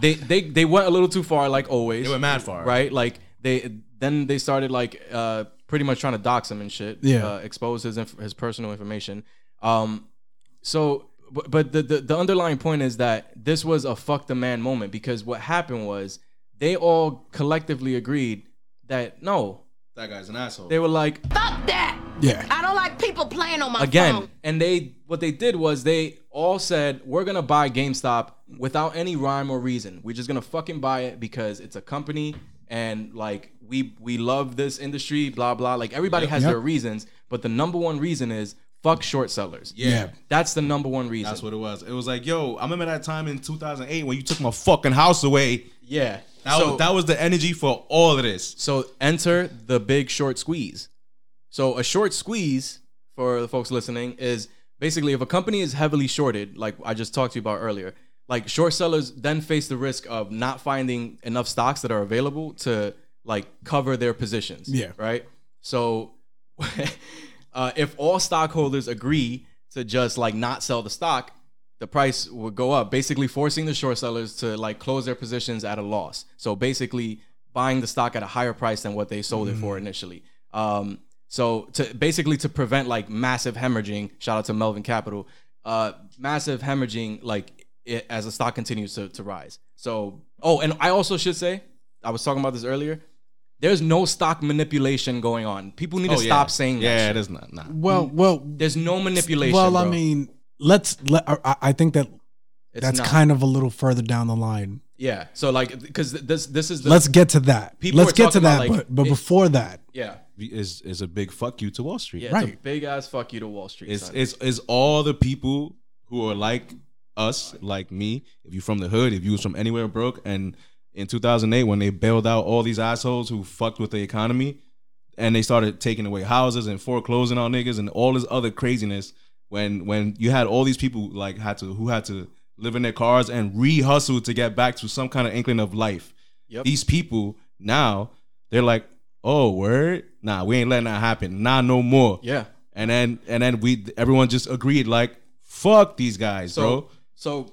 they they they went a little too far, like always.
They went mad far.
right? Like they then they started like uh pretty much trying to dox him and shit.
Yeah.
uh, expose his inf- his personal information. Um, so. But, but the, the the underlying point is that this was a fuck the man moment because what happened was they all collectively agreed that no,
That guy's an asshole.
they were like
Fuck that.
Yeah.
I don't like people playing on my
again,
phone.
and they what they did was they all said we're gonna buy GameStop without any rhyme or reason. We're just gonna fucking buy it because it's a company and like we we love this industry, blah blah. Like everybody has
Yep.
their reasons, but the number one reason is fuck short sellers.
yeah.
That's the number one reason.
That's what it was. It was like, yo, I remember that time in 2008 when you took my fucking house away.
yeah.
That,
so,
was, that was the energy for all of this.
so enter the big short squeeze. So a short squeeze for the folks listening is basically if a company is heavily shorted, like I just talked to you about earlier, like short sellers then face the risk of not finding enough stocks that are available to like cover their positions.
Yeah.
Right. So uh, if all stockholders agree to just like not sell the stock, the price would go up, basically forcing the short sellers to like close their positions at a loss. So basically buying the stock at a higher price than what they sold it for initially. Um, so to basically to prevent like massive hemorrhaging, shout out to Melvin Capital, uh, massive hemorrhaging like it, as the stock continues to, to rise. So oh, and I also should say, I was talking about this earlier. There's no stock manipulation going on. People need to
Oh, yeah.
stop saying that.
Yeah,
shit.
it is not. Nah.
Well, well,
There's no manipulation.
well. I
bro.
mean, let's. Let, I, I think that
It's
that's
not.
kind of a little further down the line.
yeah. So like, because this this is the
Let's get to that.
People
Let's get to that.
like,
but but
it-
before that,
yeah
is is a big fuck you to Wall Street.
Yeah, it's a
Right.
big ass fuck you to Wall Street.
It's
son.
it's it's all the people who are like us, like me. If you're from the hood, if you was from anywhere broke, and in 2008 when they bailed out all these assholes who fucked with the economy, and they started taking away houses and foreclosing on niggas and all this other craziness. When when you had all these people like had to who had to live in their cars and re-hustle to get back to some kind of inkling of life.
Yep.
These people now they're like, oh word, nah, we ain't letting that happen. Nah, no more.
yeah.
And then and then we everyone just agreed like fuck these guys,
So,
bro.
so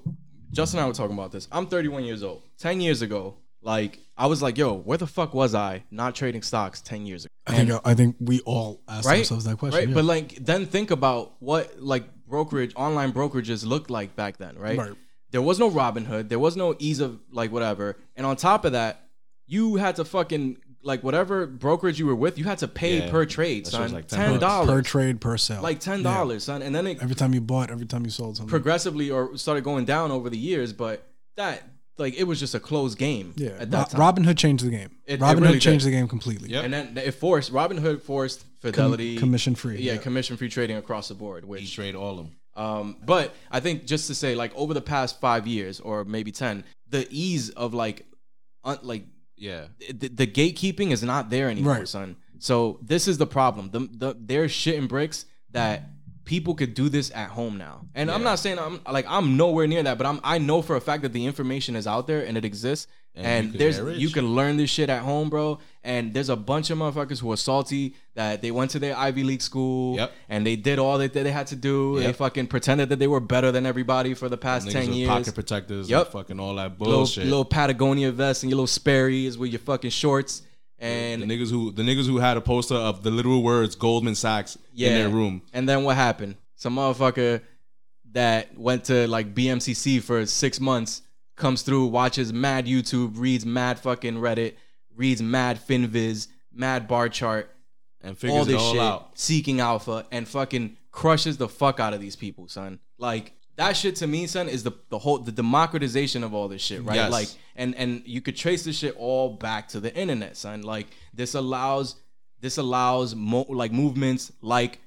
Justin and I were talking about this. I'm 31 years old. 10 years ago, like I was like, yo, where the fuck was I not trading stocks 10 years ago?
I think I think we all asked
right?
ourselves that question.
Right.
yeah.
But like then think about what like brokerage, online brokerages looked like back then, right?
Right.
There was no Robinhood, there was no ease of like whatever. And on top of that, you had to fucking like whatever brokerage you were with, you had to pay
Yeah.
per trade,
That shit was
son.
like
ten
$10.
per trade per sale,
like ten dollars, son. And then it
every time you bought, every time you sold something.
progressively or started going down over the years, but that like it was just a closed game
yeah,
at that time.
Robin Hood changed the game.
It- it
Robin
really
Hood changed
did.
the game completely.
Yep.
and then it forced Robin Hood forced Fidelity
commission free,
Yeah,
yeah.
commission free trading across the board,
He
which
trade all of them.
um, but I think just to say, like over the past five years or maybe ten, the ease of like, un- like
Yeah.
the, the gatekeeping is not there anymore,
Right.
son. So this is the problem. The, the there's shit and bricks that people could do this at home now. And I'm not saying I'm like I'm nowhere near that, but I'm I know for a fact that the information is out there and it exists.
And
And,
you
there's you can learn this shit at home, bro. And there's a bunch of motherfuckers who are salty that they went to their Ivy League school
Yep.
and they did all that they had to do. They fucking pretended that they were better than everybody for the past ten years.
pocket protectors,
Yep.
and fucking all that
little,
bullshit.
little Patagonia vest and your little Sperry's with your fucking shorts.
The
And
niggas who the niggas who had a poster of the literal words Goldman Sachs
yeah,
in their room.
And then what happened? Some motherfucker that went to like BMCC for six months comes through, watches mad YouTube, reads mad fucking Reddit, reads mad FinViz, mad bar chart,
And figures
all
it
this
all
shit,
out.
seeking alpha, and fucking crushes the fuck out of these people, son. Like that shit to me, son, is the the whole the democratization of all this shit, right?
Yes.
Like, and and you could trace this shit all back to the internet, son. Like this allows this allows mo- like movements like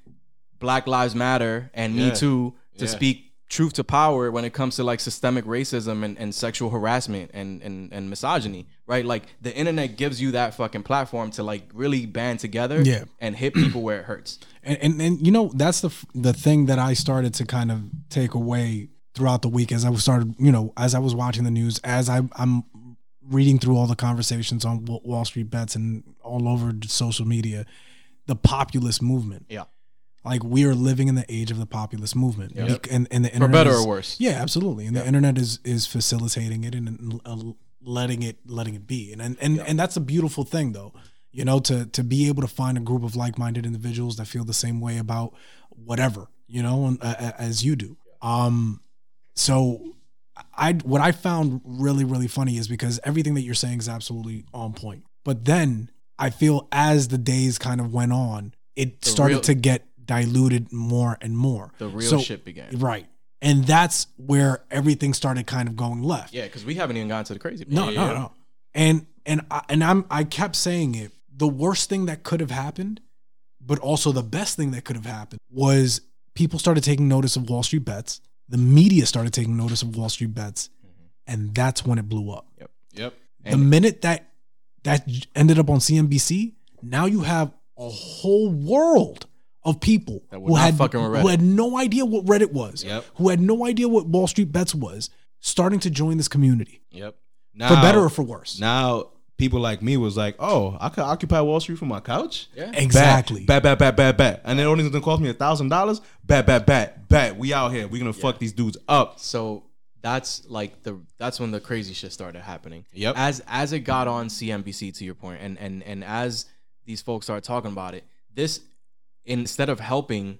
Black Lives Matter and Me
Yeah.
Too to
Yeah.
speak truth to power when it comes to like systemic racism and, and sexual harassment and, and and misogyny, right? Like the internet gives you that fucking platform to like really band together
Yeah.
and hit people where it hurts.
and, and and you know that's the the thing that I started to kind of take away throughout the week as I was started you know as I was watching the news as I I'm reading through all the conversations on Wall Street bets and all over social media the populist movement
Yeah.
Like we are living in the age of the populist movement. Bec- and, and the internet For
better
is-
or worse.
yeah absolutely. And the internet is is facilitating it and, and uh, letting it letting it be. And and and, and that's a beautiful thing though. You know to to be able to find a group of like-minded individuals that feel the same way about whatever you know and, uh, uh, as you do. Um so i what i found really really funny is because everything that you're saying is absolutely on point. But then i feel as the days kind of went on it started
real-
to get diluted more and more
The real
So-
shit began.
right and that's where everything started kind of going left
Yeah, because we haven't even gotten to the crazy. part.
no, no, no. And and I, and I'm I kept saying it. The worst thing that could have happened, but also the best thing that could have happened was people started taking notice of Wall Street bets. The media started taking notice of Wall Street bets, mm-hmm. and that's when it blew up.
Yep. Yep.
the minute that that ended up on CNBC, now you have a whole world of people who had who had no idea what Reddit was,
Yep.
who had no idea what Wall Street bets was, starting to join this community
Yep.
Now, for better or for worse.
Now people like me was like, oh, I could occupy Wall Street from my couch.
Yeah.
Exactly.
Bet, bet, bet, bet, bet. And it only gonna cost me a thousand dollars. Bet, bet, bet, bet. We out here. We're gonna fuck these dudes up.
So that's like the that's when the crazy shit started happening.
Yep.
As as it got on CNBC to your point, and and and as these folks started talking about it, this instead of helping,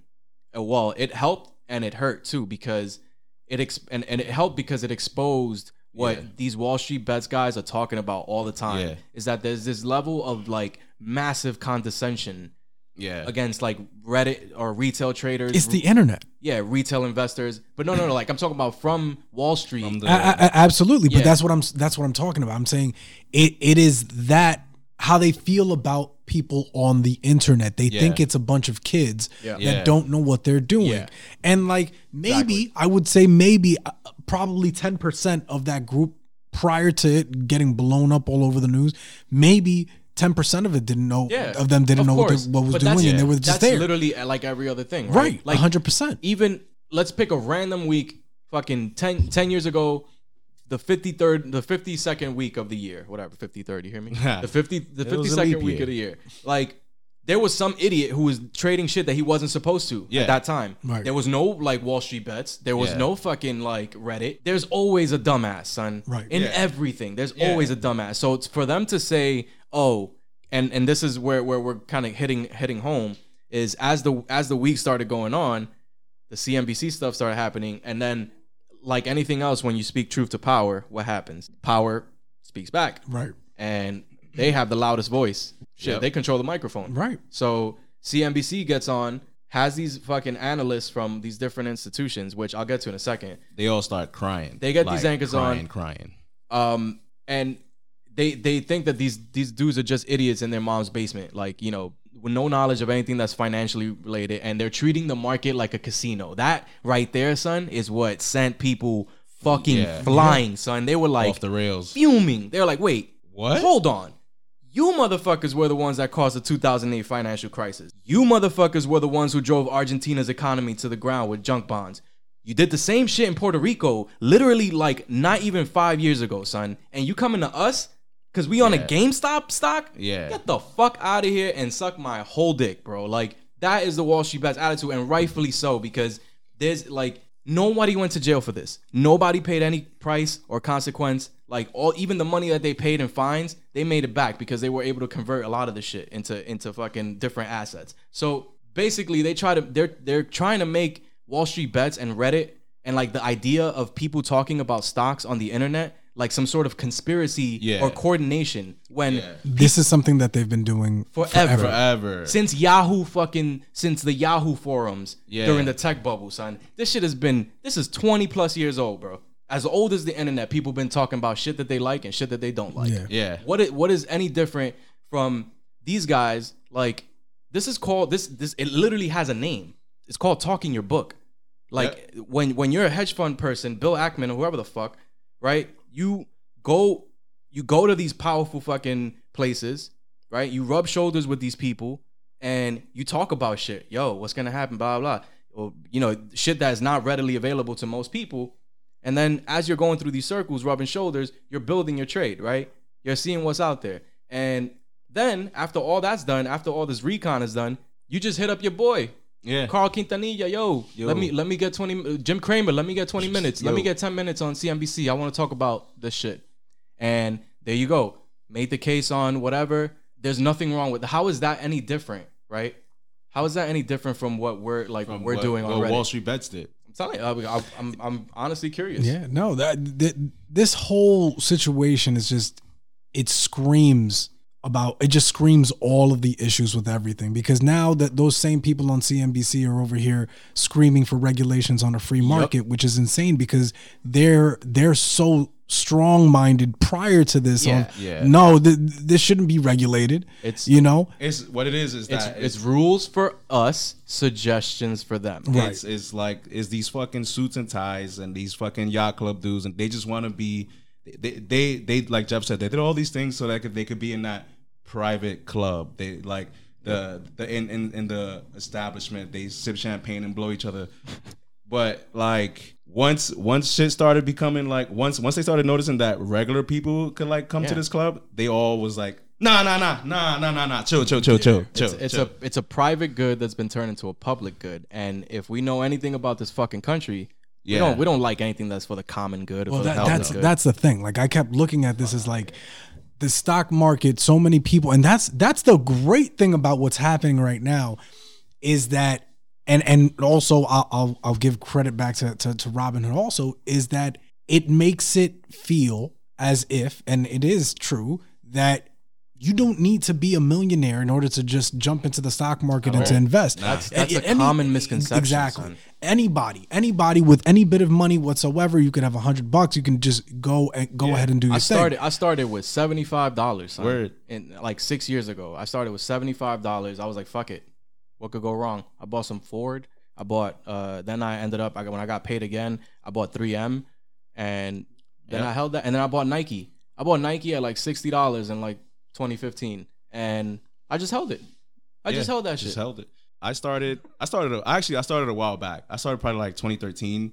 uh, well, it helped and it hurt too because it ex- and, and it helped because it exposed what
Yeah.
these Wall Street bets guys are talking about all the time.
Yeah.
Is that there's this level of like massive condescension
Yeah.
against like Reddit or retail traders.
It's the internet.
yeah, retail investors. But no, no, no. Like I'm talking about from Wall Street.
From the-
A- a- a- absolutely, but that's what I'm that's what I'm talking about. I'm saying it it is that how they feel about people on the internet. They
Yeah.
think it's a bunch of kids
Yeah.
that
Yeah.
don't know what they're doing. And like maybe I would say maybe uh, probably 10% of that group prior to it getting blown up all over the news, maybe 10% of it didn't know of them didn't
of
know what, they, what was
But
doing and they were just
that's
there.
literally uh, like every other thing, right?
right.
Like
100%.
even let's pick a random week, fucking 10, 10 years ago, the fifty third, the fifty second week of the year, whatever, fifty third. You hear me? the fifty, the
It
fifty
was a
second
leap
week
year.
of the year. Like there was some idiot who was trading shit that he wasn't supposed to
Yeah.
at that time.
Right.
There was no like Wall Street bets. There was
Yeah.
no fucking like Reddit. There's always a dumbass, son.
Right.
In
Yeah.
everything, there's
Yeah.
always a dumbass. So it's for them to say, oh, and and this is where where we're kind of hitting hitting home is as the as the week started going on, the CNBC stuff started happening, and then like anything else, when you speak truth to power, what happens? Power speaks back,
Right.
and they have the loudest voice. Shit,
Yep.
they control the microphone.
Right.
So CNBC gets on, has these fucking analysts from these different institutions, which I'll get to in a second.
They all start crying.
They get these anchors
crying,
on.
crying.
Um, and they they think that these these dudes are just idiots in their mom's basement, like you know, with no knowledge of anything that's financially related, and they're treating the market like a casino. That right there, son, is what sent people fucking
Yeah.
flying, son. They were like
Off the rails.
fuming. They're like, wait,
What?
Hold on. You motherfuckers were the ones that caused the 2008 financial crisis. You motherfuckers were the ones who drove Argentina's economy to the ground with junk bonds. You did the same shit in Puerto Rico, literally like not even five years ago, son. And you coming to us because we on a GameStop stock?
Yeah.
Get the fuck out of here and suck my whole dick, bro. Like that is the Wall Street bets attitude, and rightfully so because there's like nobody went to jail for this. Nobody paid any price or consequence. Like all, even the money that they paid in fines, they made it back because they were able to convert a lot of the shit into into fucking different assets. So basically, they try to they're they're trying to make Wall Street bets and Reddit and like the idea of people talking about stocks on the internet like some sort of conspiracy
Yeah.
or coordination when
Yeah.
This is something that they've been doing
Forever.
Forever.
since Yahoo fucking since the Yahoo forums
Yeah.
during the tech bubble, son. This shit has been this is 20 plus years old, bro. As old as the internet, people been talking about shit that they like and shit that they don't like.
Yeah.
Yeah.
What is, what is any different from these guys? Like this is called this this it literally has a name. It's called talking your book. Like when when you're a hedge fund person, Bill Ackman or whoever the fuck, right? You go you go to these powerful fucking places, right? You rub shoulders with these people and you talk about shit. Yo, what's gonna happen? Blah blah. Or you know, shit that is not readily available to most people. And then as you're going through these circles, rubbing shoulders, you're building your trade, right? You're seeing what's out there. And then after all that's done, after all this recon is done, you just hit up your boy,
Yeah.
Carl Quintanilla, yo,
Yo.
let me let me get 20 uh, Jim Cramer, let me get 20 minutes. Let me get 10 minutes on CNBC. I want to talk about this shit. And there you go. Made the case on whatever. There's nothing wrong with How is that any different, right? How is that any different from what we're like
From
we're
what-
doing
what
already?
Wall Street bets did.
I'm telling you, I, I, I'm I'm honestly curious.
Yeah, no, that, that this whole situation is just it screams about it just screams all of the issues with everything because now that those same people on CNBC are over here screaming for regulations on a free market, which is insane because they're they're so strong-minded prior to this
Yeah.
on
Yeah.
no th- this shouldn't be regulated
It's-
you know
It's what it is. Is
It's
that
it's rules for us, suggestions for them.
Right.
It's, it's like it's these fucking suits and ties and these fucking yacht club dudes and they just want to be they, they they like Jeff said they did all these things so that could, they could be in that private club they like the the in, in in the establishment they sip champagne and blow each other but like once once shit started becoming like once once they started noticing that regular people could like come to this club they all was like nah nah nah nah nah nah nah chill chill chill chill chill
It's, it's
chill.
a it's a private good that's been turned into a public good, and if we know anything about this fucking country, we
Yeah.
don't we don't like anything that's for the common good.
Well
for
that,
health
that's
good.
that's the thing like i kept looking at this as like the stock market so many people and that's that's the great thing about what's happening right now is that and and also i'll i'll, I'll give credit back to, to to robin hood also is that it makes it feel as if and it is true that you don't need to be a millionaire in order to just jump into the stock market and to invest.
That's- that's
A-
a common misconception,
Exactly.
son.
Anybody, anybody with any bit of money whatsoever, you could have a hundred bucks. You can just go and go ahead and do your
I
thing.
started. I started with seventy five dollars.
Word.
In like six years ago, I started with seventy five dollars. I was like, "Fuck it, what could go wrong?" I bought some Ford. I bought. uh Then I ended up. I got when I got paid again. I bought three M, and then
Yep.
I held that. And then I bought Nike. I bought Nike at like sixty dollars and like twenty fifteen, and I just held it. I just held that
just
shit.
held it. I started. I started. Actually, I started a while back. I started probably like 2013.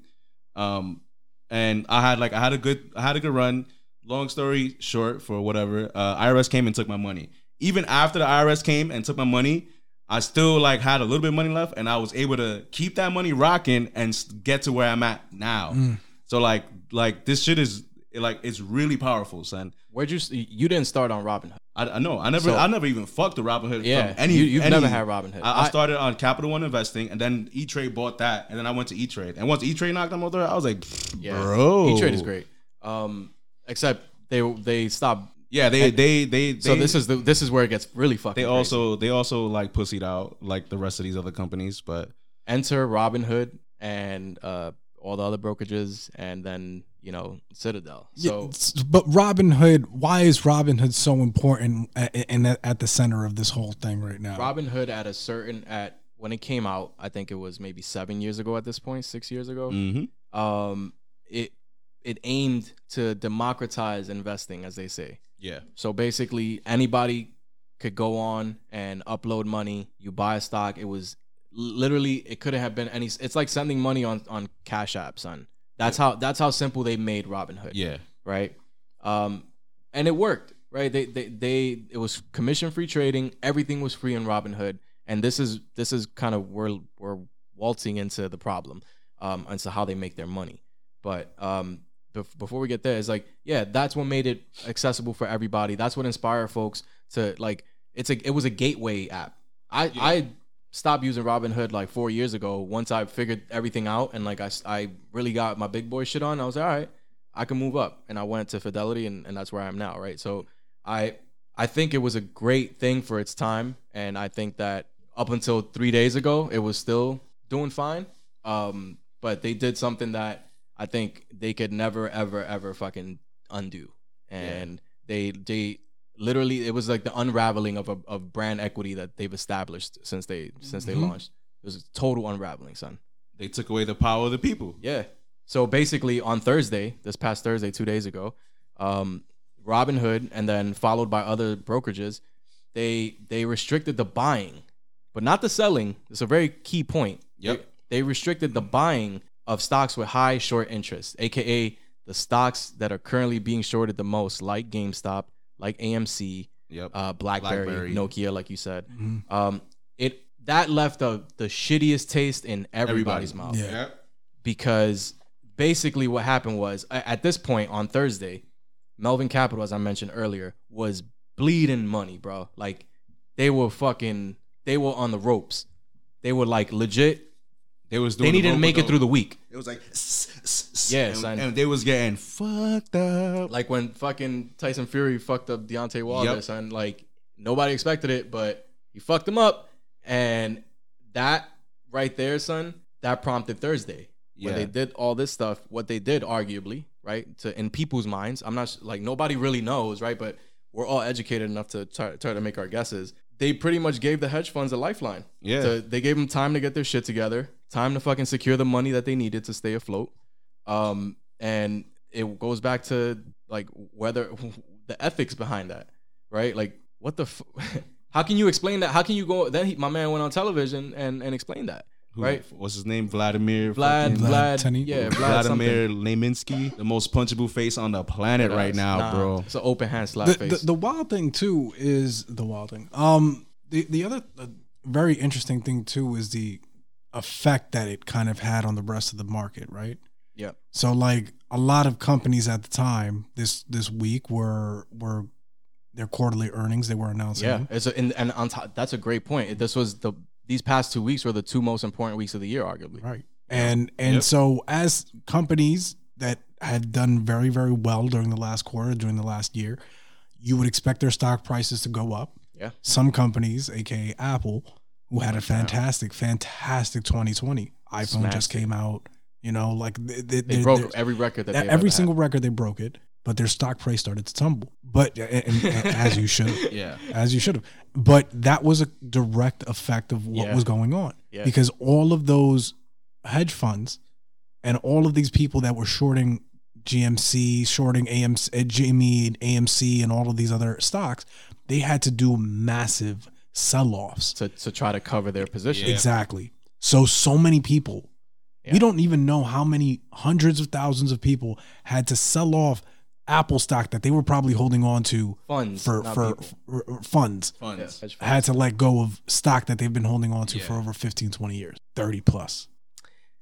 Um, and I had like I had a good I had a good run. Long story short, for whatever, uh, IRS came and took my money. Even after the IRS came and took my money, I still like had a little bit of money left, and I was able to keep that money rocking and get to where I'm at now.
Mm.
So like like this shit is like it's really powerful, son.
Where'd you? You didn't start on Robinhood.
I, I know. I never.
So-
I never even fucked the Robinhood.
Yeah,
from any.
you- you've
any-
never had Robinhood.
I, I
I-
started on Capital One Investing, and then E Trade bought that, and then I went to E Trade. And once E Trade knocked them door, I was like,
Yeah,
bro,
E Trade is great. Um, except they they stopped.
Yeah, they they they. they
So this is the this is where it gets really fucking.
they
crazy.
also they also like pussied out like the rest of these other companies, but
enter Robinhood and uh, all the other brokerages, and then you know Citadel.
Yeah,
So
s- but Robinhood, why is Robinhood so important and at, at the center of this whole thing right now?
Robinhood at a certain at when it came out, I think it was maybe seven years ago at this point, six years ago.
mhm.
Um, it it aimed to democratize investing, as they say.
yeah,
So basically, anybody could go on and upload money. You buy a stock. It was literally it couldn't have been any. It's like sending money on on Cash App, son. That's how that's how simple they made Robinhood.
yeah,
right? Um, and it worked, right? They they they it was commission free trading. Everything was free in Robinhood, and this is this is kind of where we're waltzing into the problem, um, and into how they make their money. But um, before we get there, it's like yeah, that's what made it accessible for everybody. That's what inspired folks to like. It's a it was a gateway app. I I stopped using Robinhood like four years ago. Once I figured everything out and like I, I really got my big boy shit on, I was like, all right, I can move up. And I went to Fidelity and, and that's where I am now, right? So I I think it was a great thing for its time. And I think that up until three days ago, it was still doing fine. Um, but they did something that I think they could never, ever, ever fucking undo. And they they literally it was like the unraveling of a of brand equity that they've established since they since they launched. It was a total unraveling, son.
they took away the power of the people.
Yeah. So basically, on Thursday, this past Thursday, two days ago, um, Robinhood, and then followed by other brokerages, they they restricted the buying, but not the selling. It's a very key point.
Yep.
They, they restricted the buying of stocks with high short interest, aka the stocks that are currently being shorted the most, like GameStop, like AMC,
Yep.
uh, BlackBerry,
BlackBerry.
Nokia, like you said. Um, it that left the the shittiest taste in everybody's mouth
Yeah.
Because basically what happened was at this point on Thursday, Melvin Capital, as I mentioned earlier, was bleeding money, bro. Like they were fucking, they were on the ropes. They were like legit.
They was
They
doing the
needed to make
with
it through the week.
It was like, "S- s- s,"
Yeah,
and,
son.
and they was getting fucked up.
Like when fucking Tyson Fury fucked up Deontay Wilder,
Yep.
son. Like nobody expected it, but he fucked him up, and that right there, son, that prompted Thursday. When
Yeah.
they did all this stuff, what they did, arguably, right, to in people's minds, I'm not like nobody really knows, right, but we're all educated enough to try, try to make our guesses. They pretty much gave the hedge funds a lifeline.
Yeah.
To- they gave them time to get their shit together, time to fucking secure the money that they needed to stay afloat. Um, and it goes back to like whether the ethics behind that, right? Like, what the, f- how can you explain that? How can you go? Then he, my man went on television and and explained that,
Who-
right?
What's his name? Vladimir.
Vlad,
Vlad
Vlad,
Tenev?
yeah, Vlad
Vladimir
something.
Leminsky, the most punchable face on the planet right now,
Nah,
bro.
It's an open hand slap
the,
face.
the, the wild thing too is the wild thing. Um, the the other uh, very interesting thing too is the effect that it kind of had on the rest of the market, right?
yeah,
So like a lot of companies at the time this this week were were their quarterly earnings they were announcing.
yeah. It's a, and, and on top, that's a great point. This was the these past two weeks were the two most important weeks of the year, arguably.
Right. And and
Yep.
so as companies that had done very very well during the last quarter during the last year, you would expect their stock prices to go up.
Yeah.
Some companies, aka Apple, who had a fantastic, fantastic 2020. iPhone
Smashed
just came out. You know, like they, they,
They broke every record that
every
ever
single
had.
record they broke it, but their stock price started to tumble. But and, and- as you should, have,
Yeah.
as you should have. But that was a direct effect of what
Yeah.
was going on
Yeah.
because all of those hedge funds and all of these people that were shorting GMC, shorting AMC, Jimmy, and AMC, and all of these other stocks, they had to do massive sell-offs.
to, to try to cover their position.
Exactly. So so many people.
Yeah.
We don't even know how many hundreds of thousands of people had to sell off Apple stock that they were probably holding on to
Funds,
for
not
for, for funds.
Funds.
Hedge funds.
Had to let go of stock that they've been holding on to for over 15, 20 years, 30 plus.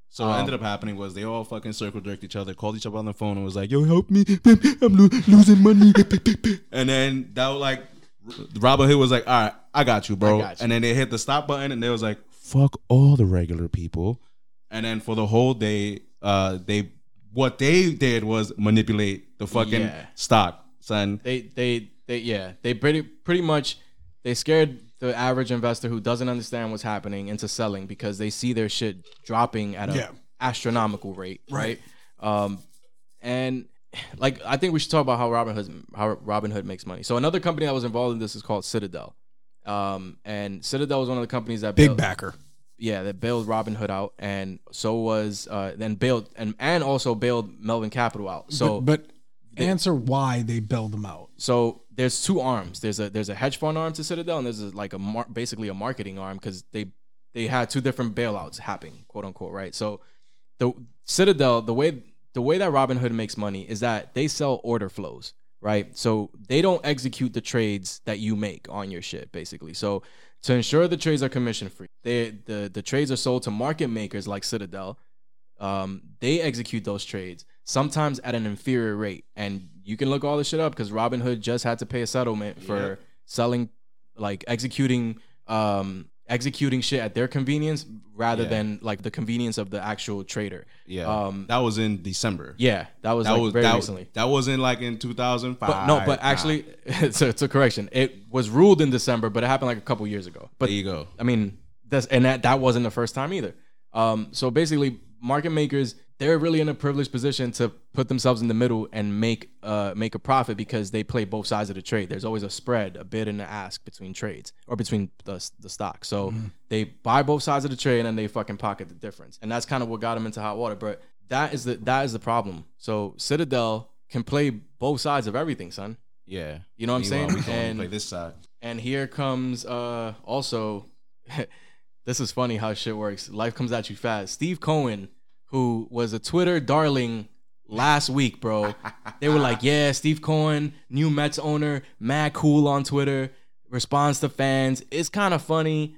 So what
Um,
ended up happening was they all fucking circle jerked each other, called each other on the phone, and was like, "Yo, help me! I'm lo- losing money." and then that was like, Robin Hood was like, "All right, I got you, bro."
Got you.
And then they hit the stop button, and they was like, "Fuck all the regular people." And then for the whole day, uh, they what they did was manipulate the fucking
Yeah.
stock, son.
they they they yeah they pretty pretty much they scared the average investor who doesn't understand what's happening into selling because they see their shit dropping at a
Yeah.
astronomical rate right.
Right.
um and like i think we should talk about how robin hood how robin hood makes money so another company that was involved in this is called citadel um and citadel was one of the companies that
Big
bailed-
backer.
yeah, that bailed Robin Hood out, and so was uh, then bailed and and also bailed Melvin Capital out. So
but, but answer why they bailed them out.
so there's two arms. There's a there's a hedge fund arm to Citadel, and there's a, like a mar- basically a marketing arm because they they had two different bailouts happening, quote unquote, right? So the Citadel, the way the way that Robinhood makes money is that they sell order flows, right? So they don't execute the trades that you make on your shit, basically. So to ensure the trades are commission free, they the the trades are sold to market makers like Citadel. Um, they execute those trades sometimes at an inferior rate, and you can look all this shit up because Robinhood just had to pay a settlement for selling, like executing, um, executing shit at their convenience rather
Yeah.
than like the convenience of the actual trader.
Yeah,
Um,
that was in December.
yeah, that was
that
like
was
very
that,
recently.
that wasn't like in 2005.
But no, but
Nah.
actually, it's a, it's a correction. It was ruled in December, but it happened like a couple years ago. But
there you go.
I mean, that's and that that wasn't the first time either. Um, so basically, market makers they're really in a privileged position to put themselves in the middle and make uh make a profit because they play both sides of the trade. There's always a spread, a bid and an ask between trades or between the the stock. So they buy both sides of the trade and then they fucking pocket the difference, and that's kind of what got them into hot water. But that is the that is the problem. So Citadel can play both sides of everything, son.
Yeah,
You know what I'm saying?
We can only
And-
play this side.
And here comes uh also this is funny how shit works. Life comes at you fast. Steve Cohen, who was a Twitter darling last week, bro. They were like, "Yeah, Steve Cohen, new Mets owner, mad cool on Twitter, responds to fans. It's kind of funny."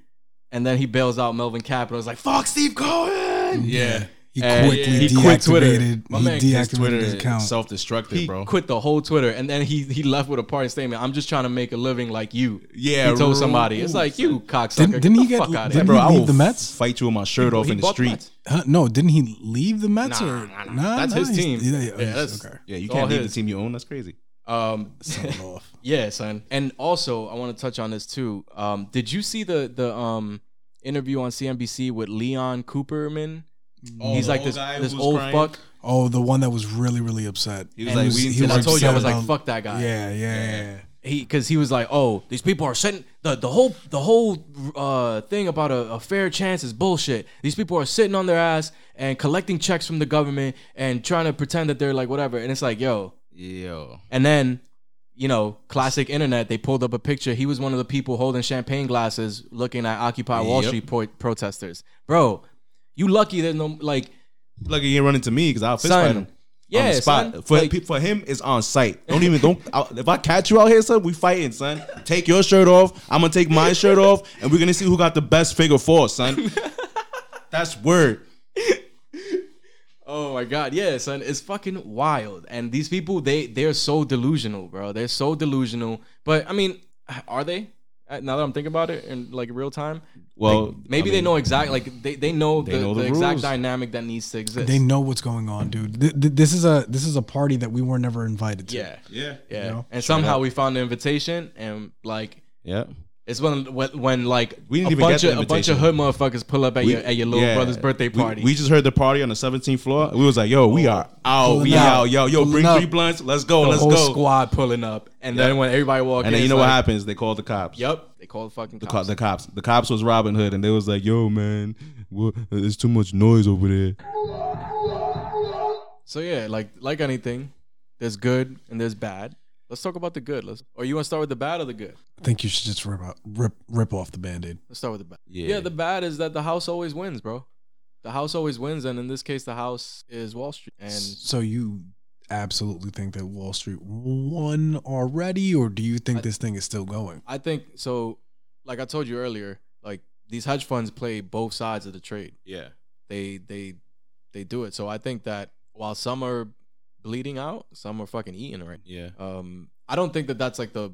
And then he bails out Melvin Capital. It's like, "Fuck Steve Cohen."
Yeah. He
And
quickly
he quit Twitter.
deactivated.
My
he
man- his
His
deactivated
Twitter
his account.
self-destructive,
He
bro.
quit the whole Twitter, and then he he left with a parting statement. I'm just trying to make a living like you.
Yeah,
he told somebody. It's like you cocksucker.
Didn't- didn't he get-
fuck out of
didn't
here.
he
I
leave
will
the Mets?
Fight you with my shirt off
He
in the
bought
street.
Huh? No, didn't he leave the Mets
Nah,
or
nah, nah.
Nah,
That's
nah,
his team.
Yeah,
Yeah, that's-
okay.
Yeah, you can't
all
leave the team you own. That's crazy.
Um, yeah, son. And also, I want to touch on this too. Um, did you see the the um interview on CNBC with Leon Cooperman? He's like this
guy
this
who was
old
crying?
fuck.
Oh, the one that was really, really upset.
He was
And
like,
he
we
And I told you I was like,
about-
fuck that guy.
Yeah, yeah, yeah.
he because he was like, oh, these people are sitting the the whole the whole uh thing about a, a fair chance is bullshit. These people are sitting on their ass and collecting checks from the government and trying to pretend that they're like whatever. And it's like, yo,
Yo,
and then. You know, classic internet. They pulled up a picture. He was one of the people holding champagne glasses, looking at Occupy Wall
Yep.
Street pro- protesters. Bro, you lucky there's no like.
lucky he ain't run into me because I'll fist
Son.
fight him.
Yeah,
on the spot.
son.
For
Like-
pe- for him, it's on site. Don't even don't. I, if I catch you out here, son, we fighting, son. Take your shirt off. I'm gonna take my shirt off, and we're gonna see who got the best figure four, son. That's word.
Oh my god, yeah, son, it's fucking wild. And these people, they they're so delusional, bro. They're so delusional. But I mean, are they? Now that I'm thinking about it in like real time.
Well,
like, maybe
I
they know exactly like they, they know
They
the,
know
the,
the
exact dynamic that needs to exist.
They know what's going on, dude. Th- th- this is a this is a party that we were never invited to.
yeah,
Yeah.
yeah.
You know?
And somehow we found the invitation, and like
Yeah.
It's when when, like
We didn't
a
even
bunch
get
of a bunch of hood motherfuckers pull up at your at your little
yeah.
brother's birthday party.
We, just heard the party on the 17th floor. We was like, yo, we oh. are out.
Pulling
We out. Yo, yo,
Pulling
bring
up.
three blunts. Let's go.
the
Let's
whole
go.
squad pulling up, and then when everybody walk in,
And then you know what happens? They called the cops.
Yep, they call the fucking
The,
cops.
co- the cops. The cops was Robin Hood, and they was like, "Yo, man, there's too much noise over there."
So yeah, like like anything, there's good and there's bad. Let's talk about the good. Let's or you want to start with the bad or the good?
I think you should just rip out, rip rip off the band-aid.
Let's start with the bad.
Yeah.
Yeah. the bad is that the house always wins, bro. The house always wins, and in this case, the house is Wall Street. And
So you absolutely think that Wall Street won already, or do you think
I-
this thing is still going?
I think so. Like I told you earlier, like these hedge funds play both sides of the trade.
Yeah.
They they they do it. So I think that while some are bleeding out, some are fucking eating right.
Yeah.
Um, I don't think that that's like the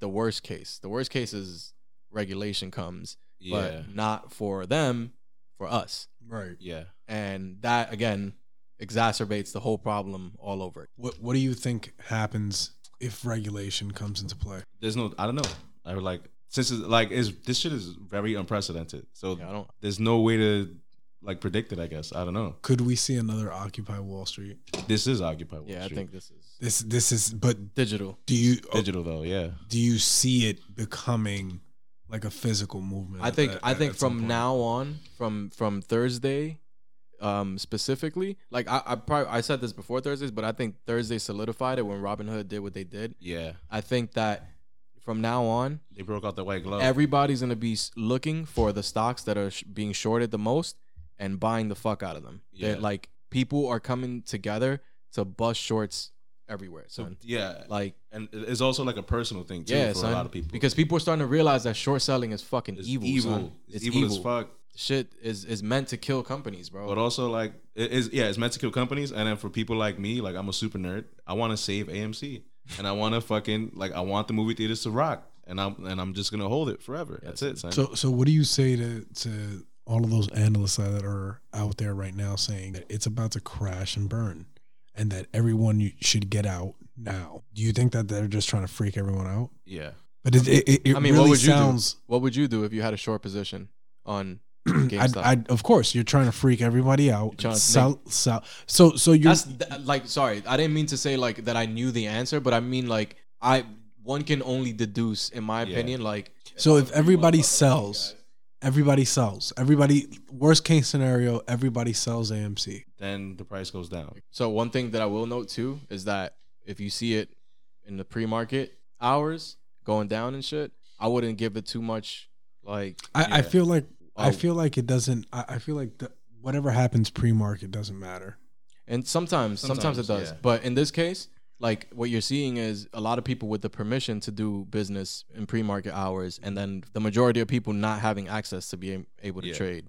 the worst case. The worst case is regulation comes,
Yeah.
but not for them, for us,
Right.
yeah.
and that again exacerbates the whole problem all over.
What What do you think happens if regulation comes into play?
There's no. I don't know. I would like since it's like is this shit is very unprecedented. So
Yeah, I don't.
there's no way to like predicted. I guess I don't know.
Could we see another Occupy Wall Street?
This is Occupy Wall Street.
Yeah, I think this is
This This is. But
digital.
do you
digital though. Yeah.
do you see it becoming like a physical movement?
I think
at-
I
at-
think
at some
from
point?
now on, from from Thursday, um, specifically, like I I probably I said this before Thursdays, but I think Thursday solidified it when Robin Hood did what they did.
Yeah.
I think that from now on,
They broke out the white glove.
everybody's gonna be s- looking for the stocks that are sh- being shorted the most and buying the fuck out of them. They're
Yeah.
like people are coming together to bust shorts everywhere.
so
Son.
yeah.
like
and it's also like a personal thing too
yeah,
for
son.
a lot of people
because people are starting to realize that short selling is fucking
it's
evil.
evil.
son.
It's, evil, as fuck.
Shit is is meant to kill companies, bro.
But also like it is yeah, it's meant to kill companies. And then for people like me, like I'm a super nerd. I want to save AMC, and I want to fucking like I want the movie theaters to rock, and I'm and I'm just gonna hold it forever. That's it, son.
So, so what do you say to to all of those analysts that are out there right now saying that it's about to crash and burn, and that everyone should get out now? Do you think that they're just trying to freak everyone out?
yeah,
But it it, it, it
I mean,
really
what would you do? What would you do if you had a short position on
I'd,
GameStop?
I'd, of course, you're trying to freak everybody out. Sell, sell. So, so you're
th- like sorry, I didn't mean to say like that I knew the answer, but I mean like I one can only deduce in my
Yeah.
opinion like
so if everybody sells, everybody sells. Everybody. Worst case scenario, everybody sells AMC.
then the price goes down.
so one thing that I will note too is that if you see it in the pre-market hours going down and shit, I wouldn't give it too much like
I, I feel like I
Oh.
feel like it doesn't. I, I feel like the, whatever happens pre-market doesn't matter.
And sometimes, sometimes, it does.
yeah.
But in this case, like what you're seeing is a lot of people with the permission to do business in pre-market hours, and then the majority of people not having access to be able to
Yeah.
trade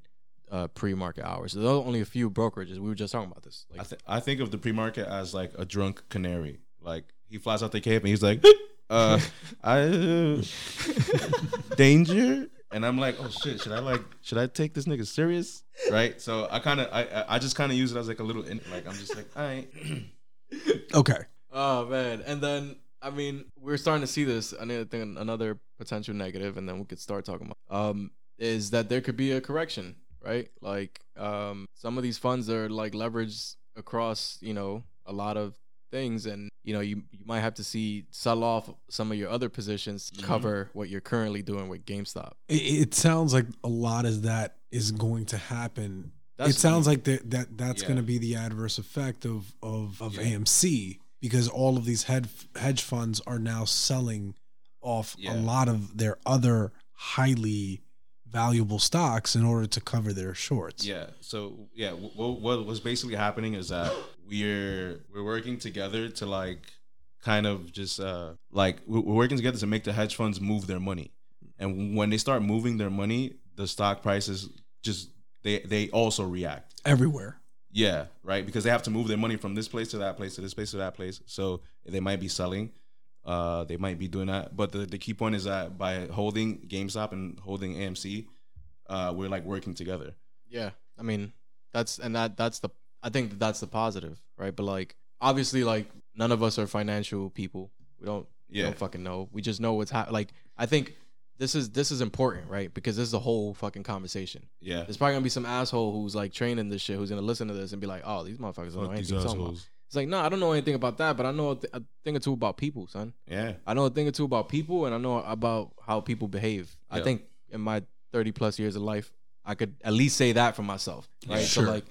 uh, pre-market hours. There's only a few brokerages. We were just talking about this. Like,
I, th- I think of the pre-market as like a drunk canary. Like he flies out the cave and he's like, uh, I uh, danger, and I'm like, oh shit, should I like, should I take this nigga serious? Right. So I kind of, I, I- I just kind of use it as like a little, in, like I'm just like, all right,
Okay.
Oh man, and then I mean, we're starting to see this. Another thing, another potential negative, and then we could start talking about um, is that there could be a correction, right? Like um, some of these funds are like leveraged across, you know, a lot of things, and you know, you you might have to see sell off some of your other positions to cover what you're currently doing with GameStop.
It, it sounds like a lot of that is going to happen.
That's-
it sounds like that that that's
Yeah.
going to be the adverse effect of of, of
Yeah.
AMC because all of these hedge hedge funds are now selling off
Yeah.
a lot of their other highly valuable stocks in order to cover their shorts.
yeah. So yeah, what, what was basically happening is that we're we're working together to like kind of just uh like we're we're working together to make the hedge funds move their money, and when they start moving their money, the stock prices just they they also react.
Everywhere.
Yeah, right. Because they have to move their money from this place to that place to this place to that place. So they might be selling. uh, they might be doing that. But the, the key point is that by holding GameStop and holding AMC, uh, we're like working together.
Yeah, I mean, that's and that that's the I think that that's the positive, right? But like, obviously, like none of us are financial people. We don't, we
Yeah.
don't fucking know. We just know what's happening. Like, I think this is this is important, right? Because this is a whole fucking conversation.
Yeah.
There's probably gonna be some asshole who's like training this shit, who's gonna listen to this and be like, "Oh, these motherfuckers don't know
these
anything." you're talking about."
assholes.
It's like, no, I don't know anything about that, but I know a, th- a thing or two about people, son.
Yeah.
I know a thing or two about people, and I know about how people behave. I think in my 30 plus years of life, I could at least say that for myself, right?
Yeah,
So like,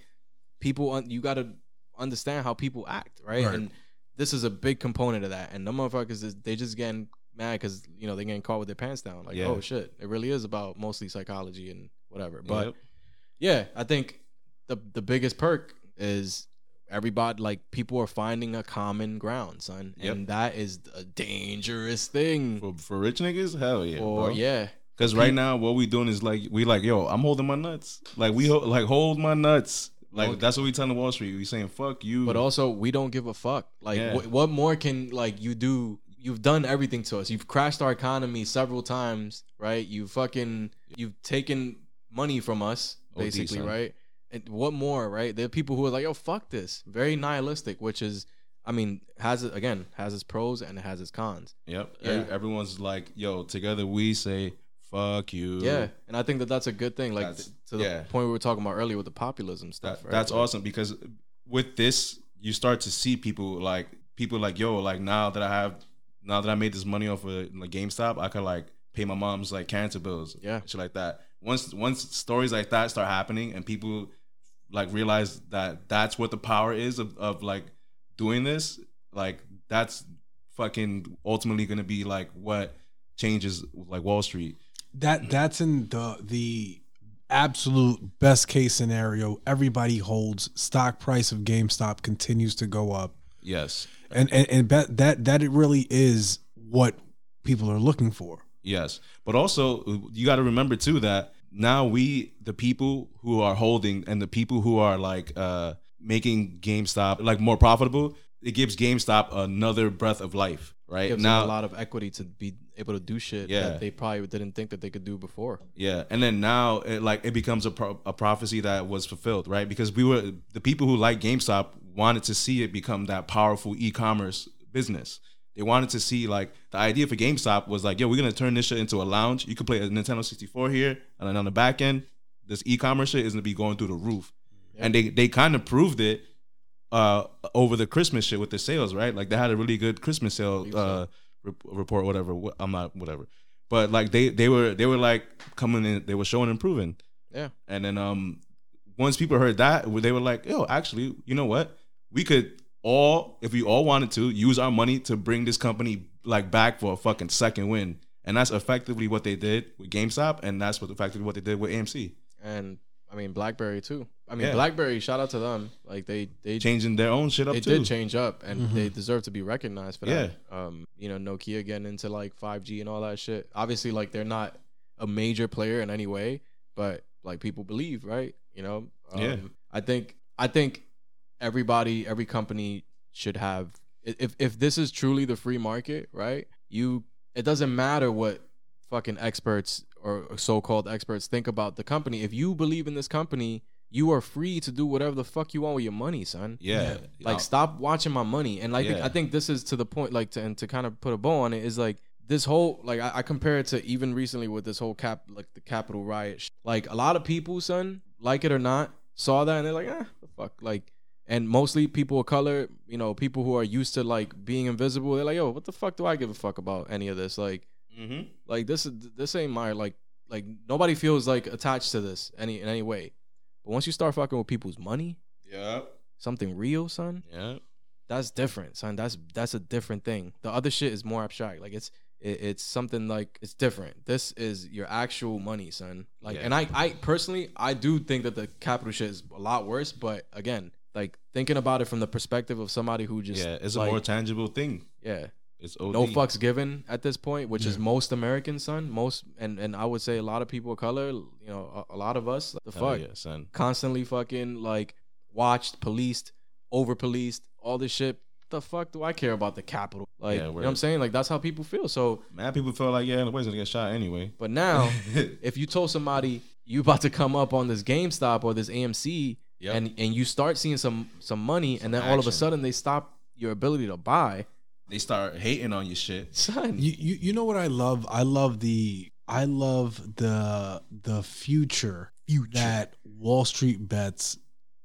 people, you got to understand how people act, right?
Right.
And this is a big component of that. And the motherfuckers, is, they just getting mad because you know they're getting caught with their pants down. Like, oh,
Yeah.
oh shit, it really is about mostly psychology and whatever. But
Yep.
yeah, I think the the biggest perk is everybody like people are finding a common ground, son,
Yep.
and that is a dangerous thing.
for, for rich niggas, hell yeah.
or yeah,
Because right now, what we doing is like we like, yo, I'm holding my nuts. Like we ho- like hold my nuts. Like
Well-
that's what we telling Wall Street. We saying fuck you.
but also we don't give a fuck. Like,
Yeah.
wh- what more can like you do? You've done everything to us. You've crashed our economy several times, right? You fucking you've taken money from us, basically,
son.
right? And what more, right? There are people who are like, "Yo, fuck this," very nihilistic, which is, I mean, has it again has its pros and it has its cons.
yep.
Yeah.
Everyone's like, yo, together we say fuck you.
Yeah, and I think that that's a good thing. Like
That's-
to the
yeah.
point we were talking about earlier with the populism stuff.
That,
right?
That's
Like,
awesome because with this, you start to see people like people like yo, like now that I have now that I made this money off of like GameStop, I could like pay my mom's like cancer bills,
Yeah.
shit like that. Once once stories like that start happening and people like realize that that's what the power is of, of like doing this, like that's fucking ultimately gonna be like what changes like Wall Street.
that that's in the the absolute best case scenario. Everybody holds stock price of GameStop continues to go up,
Yes.
and and, and bet that that it really is what people are looking for.
Yes, but also you got to remember too that now we, the people who are holding and the people who are like uh making GameStop like more profitable, it gives GameStop another breath of life, right?
gives
now,
them a lot of equity to be able to do shit
Yeah.
that they probably didn't think that they could do before.
yeah, and then now it like it becomes a pro- a prophecy that was fulfilled, right? Because we were the people who like GameStop wanted to see it become that powerful e-commerce business. They wanted to see like the idea for GameStop was like, yo, we're gonna turn this shit into a lounge. You could play a Nintendo 64 here, and then on the back end, this e-commerce shit is gonna be going through the roof. And they they kind of proved it uh over the Christmas shit with the sales, right? Like they had a really good Christmas sale uh rep- report, whatever. I'm not whatever, but like they they were they were like coming in, they were showing improving.
Yeah.
And then um once people heard that, they were like, yo, actually, you know what? We could all, if we all wanted to, use our money to bring this company like back for a fucking second win. And that's effectively what they did with GameStop, and that's what effectively what they did with AMC,
And I mean BlackBerry too. I mean
Yeah.
BlackBerry, shout out to them. Like they they
changing their own shit up
they
too.
did change up and they deserve to be recognized for that.
Yeah.
Um, you know, Nokia getting into like 5G and all that shit. Obviously, like they're not a major player in any way, but like people believe, right? You know, um,
Yeah.
I think I think everybody, every company should have. If if this is truly the free market, right? You, it doesn't matter what fucking experts or so-called experts think about the company. If you believe in this company, you are free to do whatever the fuck you want with your money, son.
Yeah.
Like
Uh,
stop watching my money. And like
Yeah.
I think this is to the point, like to and to kind of put a bow on it is like this whole like I, I compare it to even recently with this whole cap like the Capitol riot. sh- Like a lot of people, son, like it or not, saw that and they're like, ah, the fuck, like. And mostly people of color, you know, people who are used to like being invisible, they're like, yo, what the fuck do I give a fuck about any of this? Like,
mhm.
like this is this ain't my like like nobody feels like attached to this any in any way. But once you start fucking with people's money,
Yeah.
something real, son,
Yeah.
that's different, son. That's that's a different thing. The other shit is more abstract. Like it's it, it's something like it's different. This is your actual money, son. Like,
Yeah.
and I I personally I do think that the capital shit is a lot worse. But again, like thinking about it from the perspective of somebody who just
Yeah. It's a more tangible thing.
yeah
It's OD.
no fucks given at this point, which is most Americans, son. Most and and I would say a lot of people of color, you know, a, a lot of us, the fuck,
yeah, son.
constantly fucking like watched, policed, over policed, all this shit the fuck do I care about the capital? Like,
Yeah,
you know what I'm saying? Like, that's how people feel. So,
Mad people feel like yeah, nobody's gonna get shot anyway.
but now, if you told somebody you about to come up on this GameStop or this AMC,
Yep.
and and you start seeing some some money, and then all of a
action.
sudden they stop your ability to buy,
They start hating on your shit.
son.
You, you you know what I love? I love the I love the the future, that Wall Street bets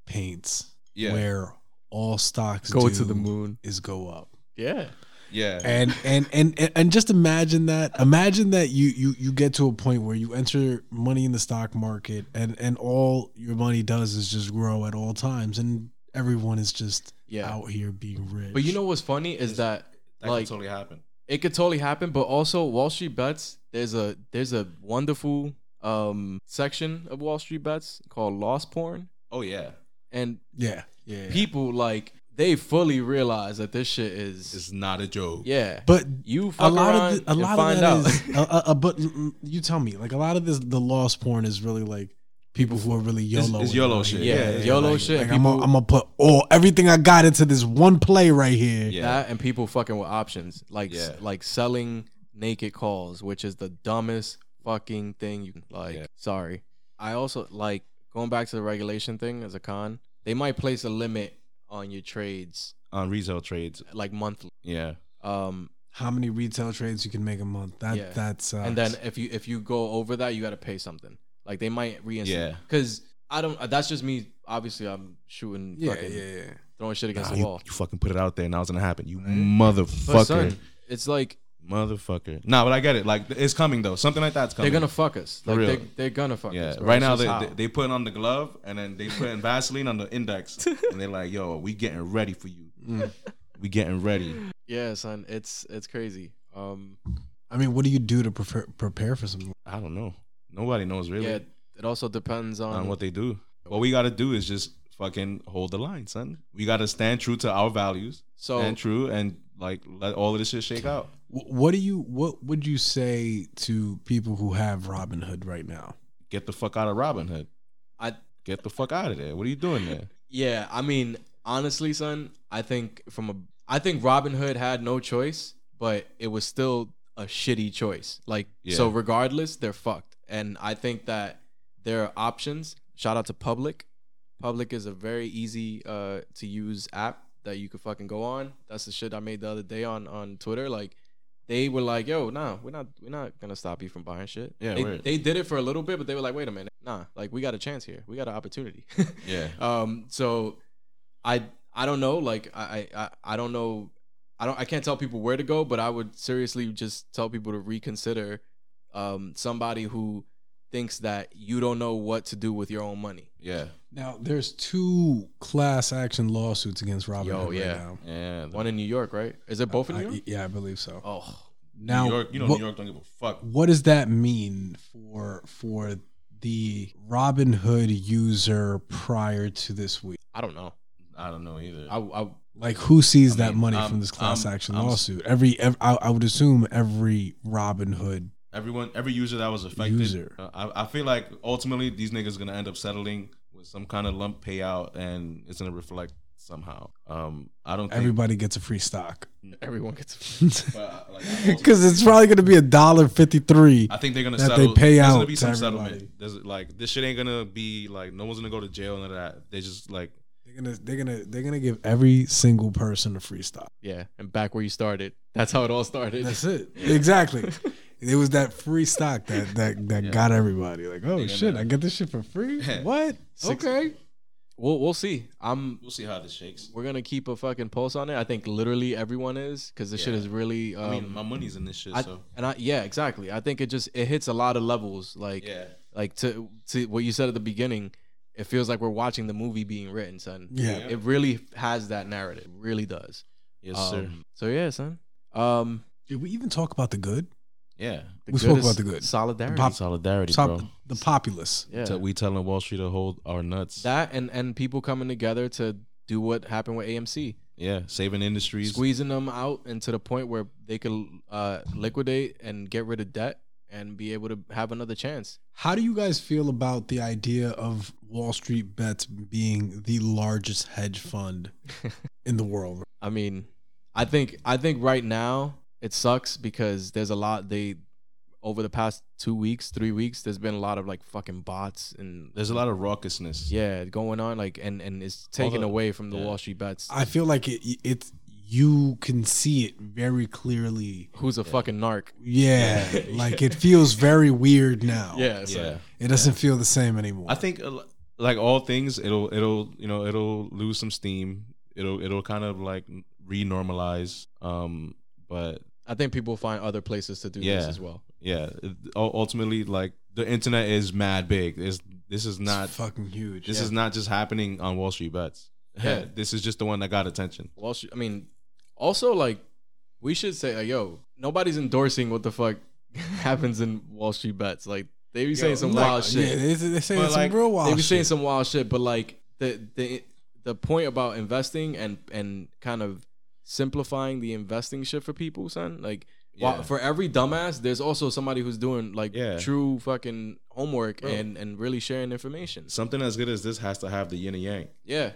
paints.
Yeah.
Where all stocks
Go to the moon.
is go up.
yeah.
Yeah.
And and and and- and just imagine that. Imagine that you you you get to a point where you enter money in the stock market and and all your money does is just grow at all times and everyone is just
Yeah.
out here being rich.
But you know what's funny is that
that
like
could totally happen.
it could totally happen but also wall street bets there's a there's a wonderful um section of wall street bets called loss porn
Oh yeah.
and
Yeah. Yeah.
people like they fully realize that this shit is
It's not a joke.
yeah
But
you
a lot
around
of the, a
and
lot
find
of that
out
is- uh, uh, uh, but mm, you tell me like a lot of this the loss porn is really like people who are really
It's-
YOLO.
it's
and
YOLO
like,
shit.
yeah,
Yeah,
it's
yeah,
YOLO
like-
shit
Like
people,
I'm gonna I'm gonna put all everything I got into this one play right here.
Yeah.
that and people fucking with options like
Yeah.
like selling naked calls which is the dumbest fucking thing you can like
Yeah.
sorry i also like going back to the regulation thing as a con they might place a limit on your trades
On retail trades.
like monthly
Yeah.
um
How many retail trades you can make a month? That
Yeah.
that's uh,
and then if you if you go over that you got to pay something like they might reinstate
Yeah.
because i don't that's just me obviously i'm shooting
yeah
fucking
yeah yeah.
throwing shit against
Nah,
the
you,
wall
you fucking put it out there. And now it's gonna happen. You
but
motherfucker.
son it's like
Motherfucker. Nah, but I get it. Like it's coming though. Something like that's coming.
they're gonna fuck us
For
like
real.
They, they're gonna fuck
Yeah.
us bro.
Right
It's
now
just
they,
how.
they they put on the glove and then they put in Vaseline on the index and they're like, "Yo, we getting ready for you.
Mm.
We getting ready."
Yeah, son, it's it's crazy. Um,
I mean, what do you do to prepare prepare for something?
I don't know. Nobody knows really
yeah, it also depends on,
on what they do. What we got to do is just fucking hold the line, son. We got to stand true to our values.
So-
stand true and like let all of this shit shake out.
Wh- What do you what would you say to people who have Robinhood right now?
Get the fuck out of Robinhood.
I
Get the fuck out of there. What are you doing there?
yeah, I mean, honestly, son, I think from a I think Robinhood had no choice, but it was still a shitty choice. Like so, regardless, they're fucked. And I think that there are options. Shout out to Public. Public is a very easy uh, to use app that you could fucking go on. That's the shit I made the other day on on Twitter. Like they were like, "Yo, nah, we're not we're not gonna stop you from buying shit."
Yeah,
they, they did it for a little bit, but they were like, "Wait a minute, nah, like we got a chance here. We got an opportunity."
Yeah.
Um. So, I I don't know. Like I I I don't know. I don't. I can't tell people where to go, but I would seriously just tell people to reconsider. Um. Somebody who thinks that you don't know what to do with your own money.
Yeah.
Now, there's two class action lawsuits against Robinhood
Yo,
right
yeah.
now.
Yeah. the-
One in New York, right? Is it both in New
I-
York?
yeah, I believe so.
Oh,
Now,
New York, you know
what,
New York don't give a fuck.
what does that mean for for the Robinhood user prior to this week?
I don't know.
I don't know either.
I, I
Like, who sees
I
that
mean,
money
I'm-
from this class
I'm-
action
I'm-
lawsuit? Every, ev I, I would assume every Robinhood
Everyone, every user that was affected.
User.
uh, I, I feel like ultimately these niggas gonna end up settling with some kind of lump payout, and it's gonna reflect somehow. Um, I don't think.
everybody gets a free stock
everyone gets.
but, uh, like,
because it's probably going to be a dollar fifty three.
I think they're gonna
that
settle.
they pay
There's
out
gonna be some
everybody.
settlement. There's like this shit ain't gonna be like no one's gonna go to jail and all that. They just like
They're gonna they're gonna they're gonna give every single person a free stock.
yeah, and back where you started. That's how it all started.
That's it. Exactly. It was that free stock that that that got everybody like, oh
gonna-
shit, I get this shit for free. what? Okay.
We'll we'll see. I'm.
we'll see how this shakes.
We're gonna keep a fucking pulse on it. I think literally everyone is because this shit is really. Um,
I mean, my money's in this shit,
I-
so
and I yeah exactly. I think it just it hits a lot of levels. Like
yeah.
like to to what you said at the beginning. It feels like we're watching the movie being written, son.
Yeah.
It really has that narrative. It really does.
Yes, sir.
Um, So yeah, son. Um,
Did we even talk about the good?
Yeah.
the
We spoke about the good.
solidarity.
The pop-
Solidarity,
Top-
bro.
the populace.
yeah,
Tell- We telling Wall Street to hold our nuts.
that and and people coming together to do what happened with AMC.
yeah, saving industries.
squeezing them out and to the point where they could uh, liquidate and get rid of debt and be able to have another chance.
How do you guys feel about the idea of Wall Street Bets being the largest hedge fund in the world?
I mean, I think I think right now it sucks because there's a lot they over the past two weeks, three weeks, there's been a lot of like fucking bots and
There's a lot of raucousness.
yeah going on like and and it's taken
the-
away from the
yeah.
Wall Street bets.
I feel like it. It's you can see it very clearly.
Who's a fucking narc?
Yeah, like it feels very weird now.
Yeah, so-
Yeah.
it doesn't feel the same anymore.
I think uh, like all things, it'll it'll you know it'll lose some steam. It'll it'll kind of like re-normalize. Um, but
I think people find other places to do this as well.
yeah, it- ultimately, like the internet is mad big. This this is not
it's fucking huge.
this is not just happening on Wall Street bets.
Yeah.
this is just the one that got attention.
Wall Street. I mean, also like we should say, like, yo, nobody's endorsing what the fuck happens in Wall Street bets. Like they be saying some
like,
wild shit.
Yeah, they, they say
But,
some
like,
real wild shit.
they be saying
shit.
some wild shit, but like the the the point about investing and and kind of simplifying the investing shit for people, son. Like while-
Yeah.
for every dumbass, there's also somebody who's doing like
Yeah.
true fucking homework
Bro.
and and really sharing information.
Something as good as this has to have the yin and yang.
Yeah,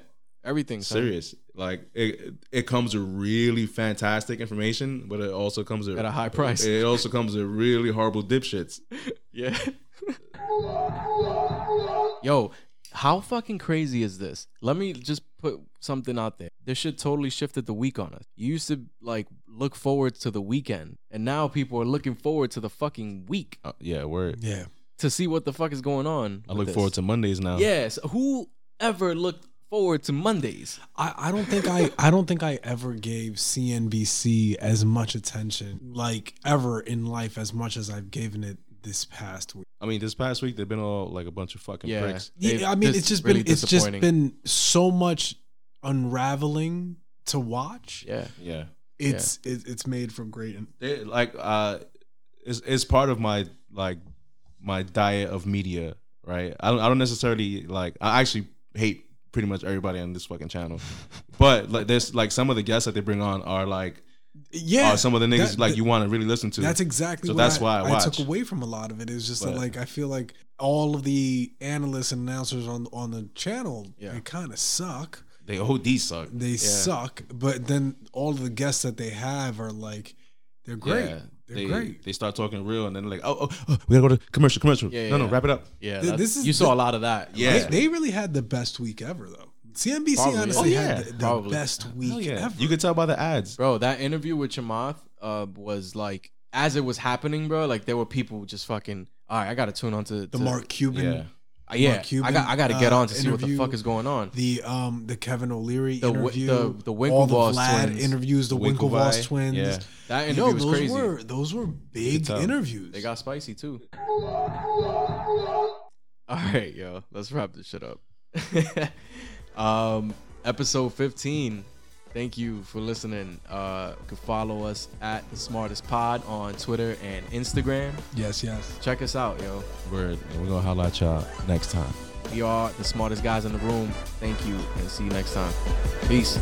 everything. son.
Serious, like it. It comes with really fantastic information, but it also comes with
At a high price.
It also comes with really horrible dipshits.
Yeah. Yo, how fucking crazy is this? Let me just put something out there. This shit totally shifted the week on us. You used to like look forward to the weekend, and now people are looking forward to the fucking week
Uh, yeah, word.
yeah,
to see what the fuck is going on.
I
with
look
this.
forward to Mondays now.
Yes. Who ever looked forward to Mondays?
I, I don't think I I don't think I ever gave CNBC as much attention like ever in life as much as I've given it this past week.
I mean, this past week they've been all like a bunch of fucking
Yeah.
pricks.
They've
Yeah, I mean it's just
really
been it's just been so much unraveling to watch.
Yeah.
Yeah,
It's it, it's made from great.
they like uh, it's it's part of my like my diet of media, right? I don't I don't necessarily like. I actually hate pretty much everybody on this fucking channel, but like there's like some of the guests that they bring on are like
Yeah,
are some of the niggas
that-
like you want to really listen to.
That's exactly
So
what
that's
I,
why I
I took away from a lot of it. Is just that,
But-
like I feel like all of the analysts and announcers on on the channel
Yeah.
they kind of suck.
they OD suck.
They suck, but then all of the guests that they have are like they're great.
Yeah,
they're
they,
great.
They start talking real, and then like, oh, oh, oh, we gotta go to commercial, commercial.
Yeah,
no, no,
yeah.
wrap it up.
Yeah.
Th- this is
you saw
the-
a lot of that.
Yeah.
They, they really had the best week ever, though. CNBC
Probably.
honestly
Oh,
had the, the
Probably.
best week
yeah.
ever.
You could tell by the ads.
Bro, that interview with Chamath uh, was like as it was happening, bro. Like there were people just fucking. All right, I gotta tune on to
the
to-
Mark Cuban,
Yeah.
Uh, yeah,
Mark Cuban,
I got I got to get
uh,
on to see what the fuck is going on.
the um the Kevin O'Leary
The
interview,
the- the
all the
Winklevoss
Vlad
twins.
interviews, the
The
Winklevoss twins.
yeah.
That interview
Yo,
was
those
crazy.
were those were big interviews.
They got spicy too. All right, yo, let's wrap this shit up. um, episode 15. Thank you for listening. Uh, you can follow us at the Smartest Pod on Twitter and Instagram.
yes, yes.
Check us out, yo.
Word. And we're gonna holla at y'all next time.
We are the smartest guys in the room. Thank you, and see you next time. Peace.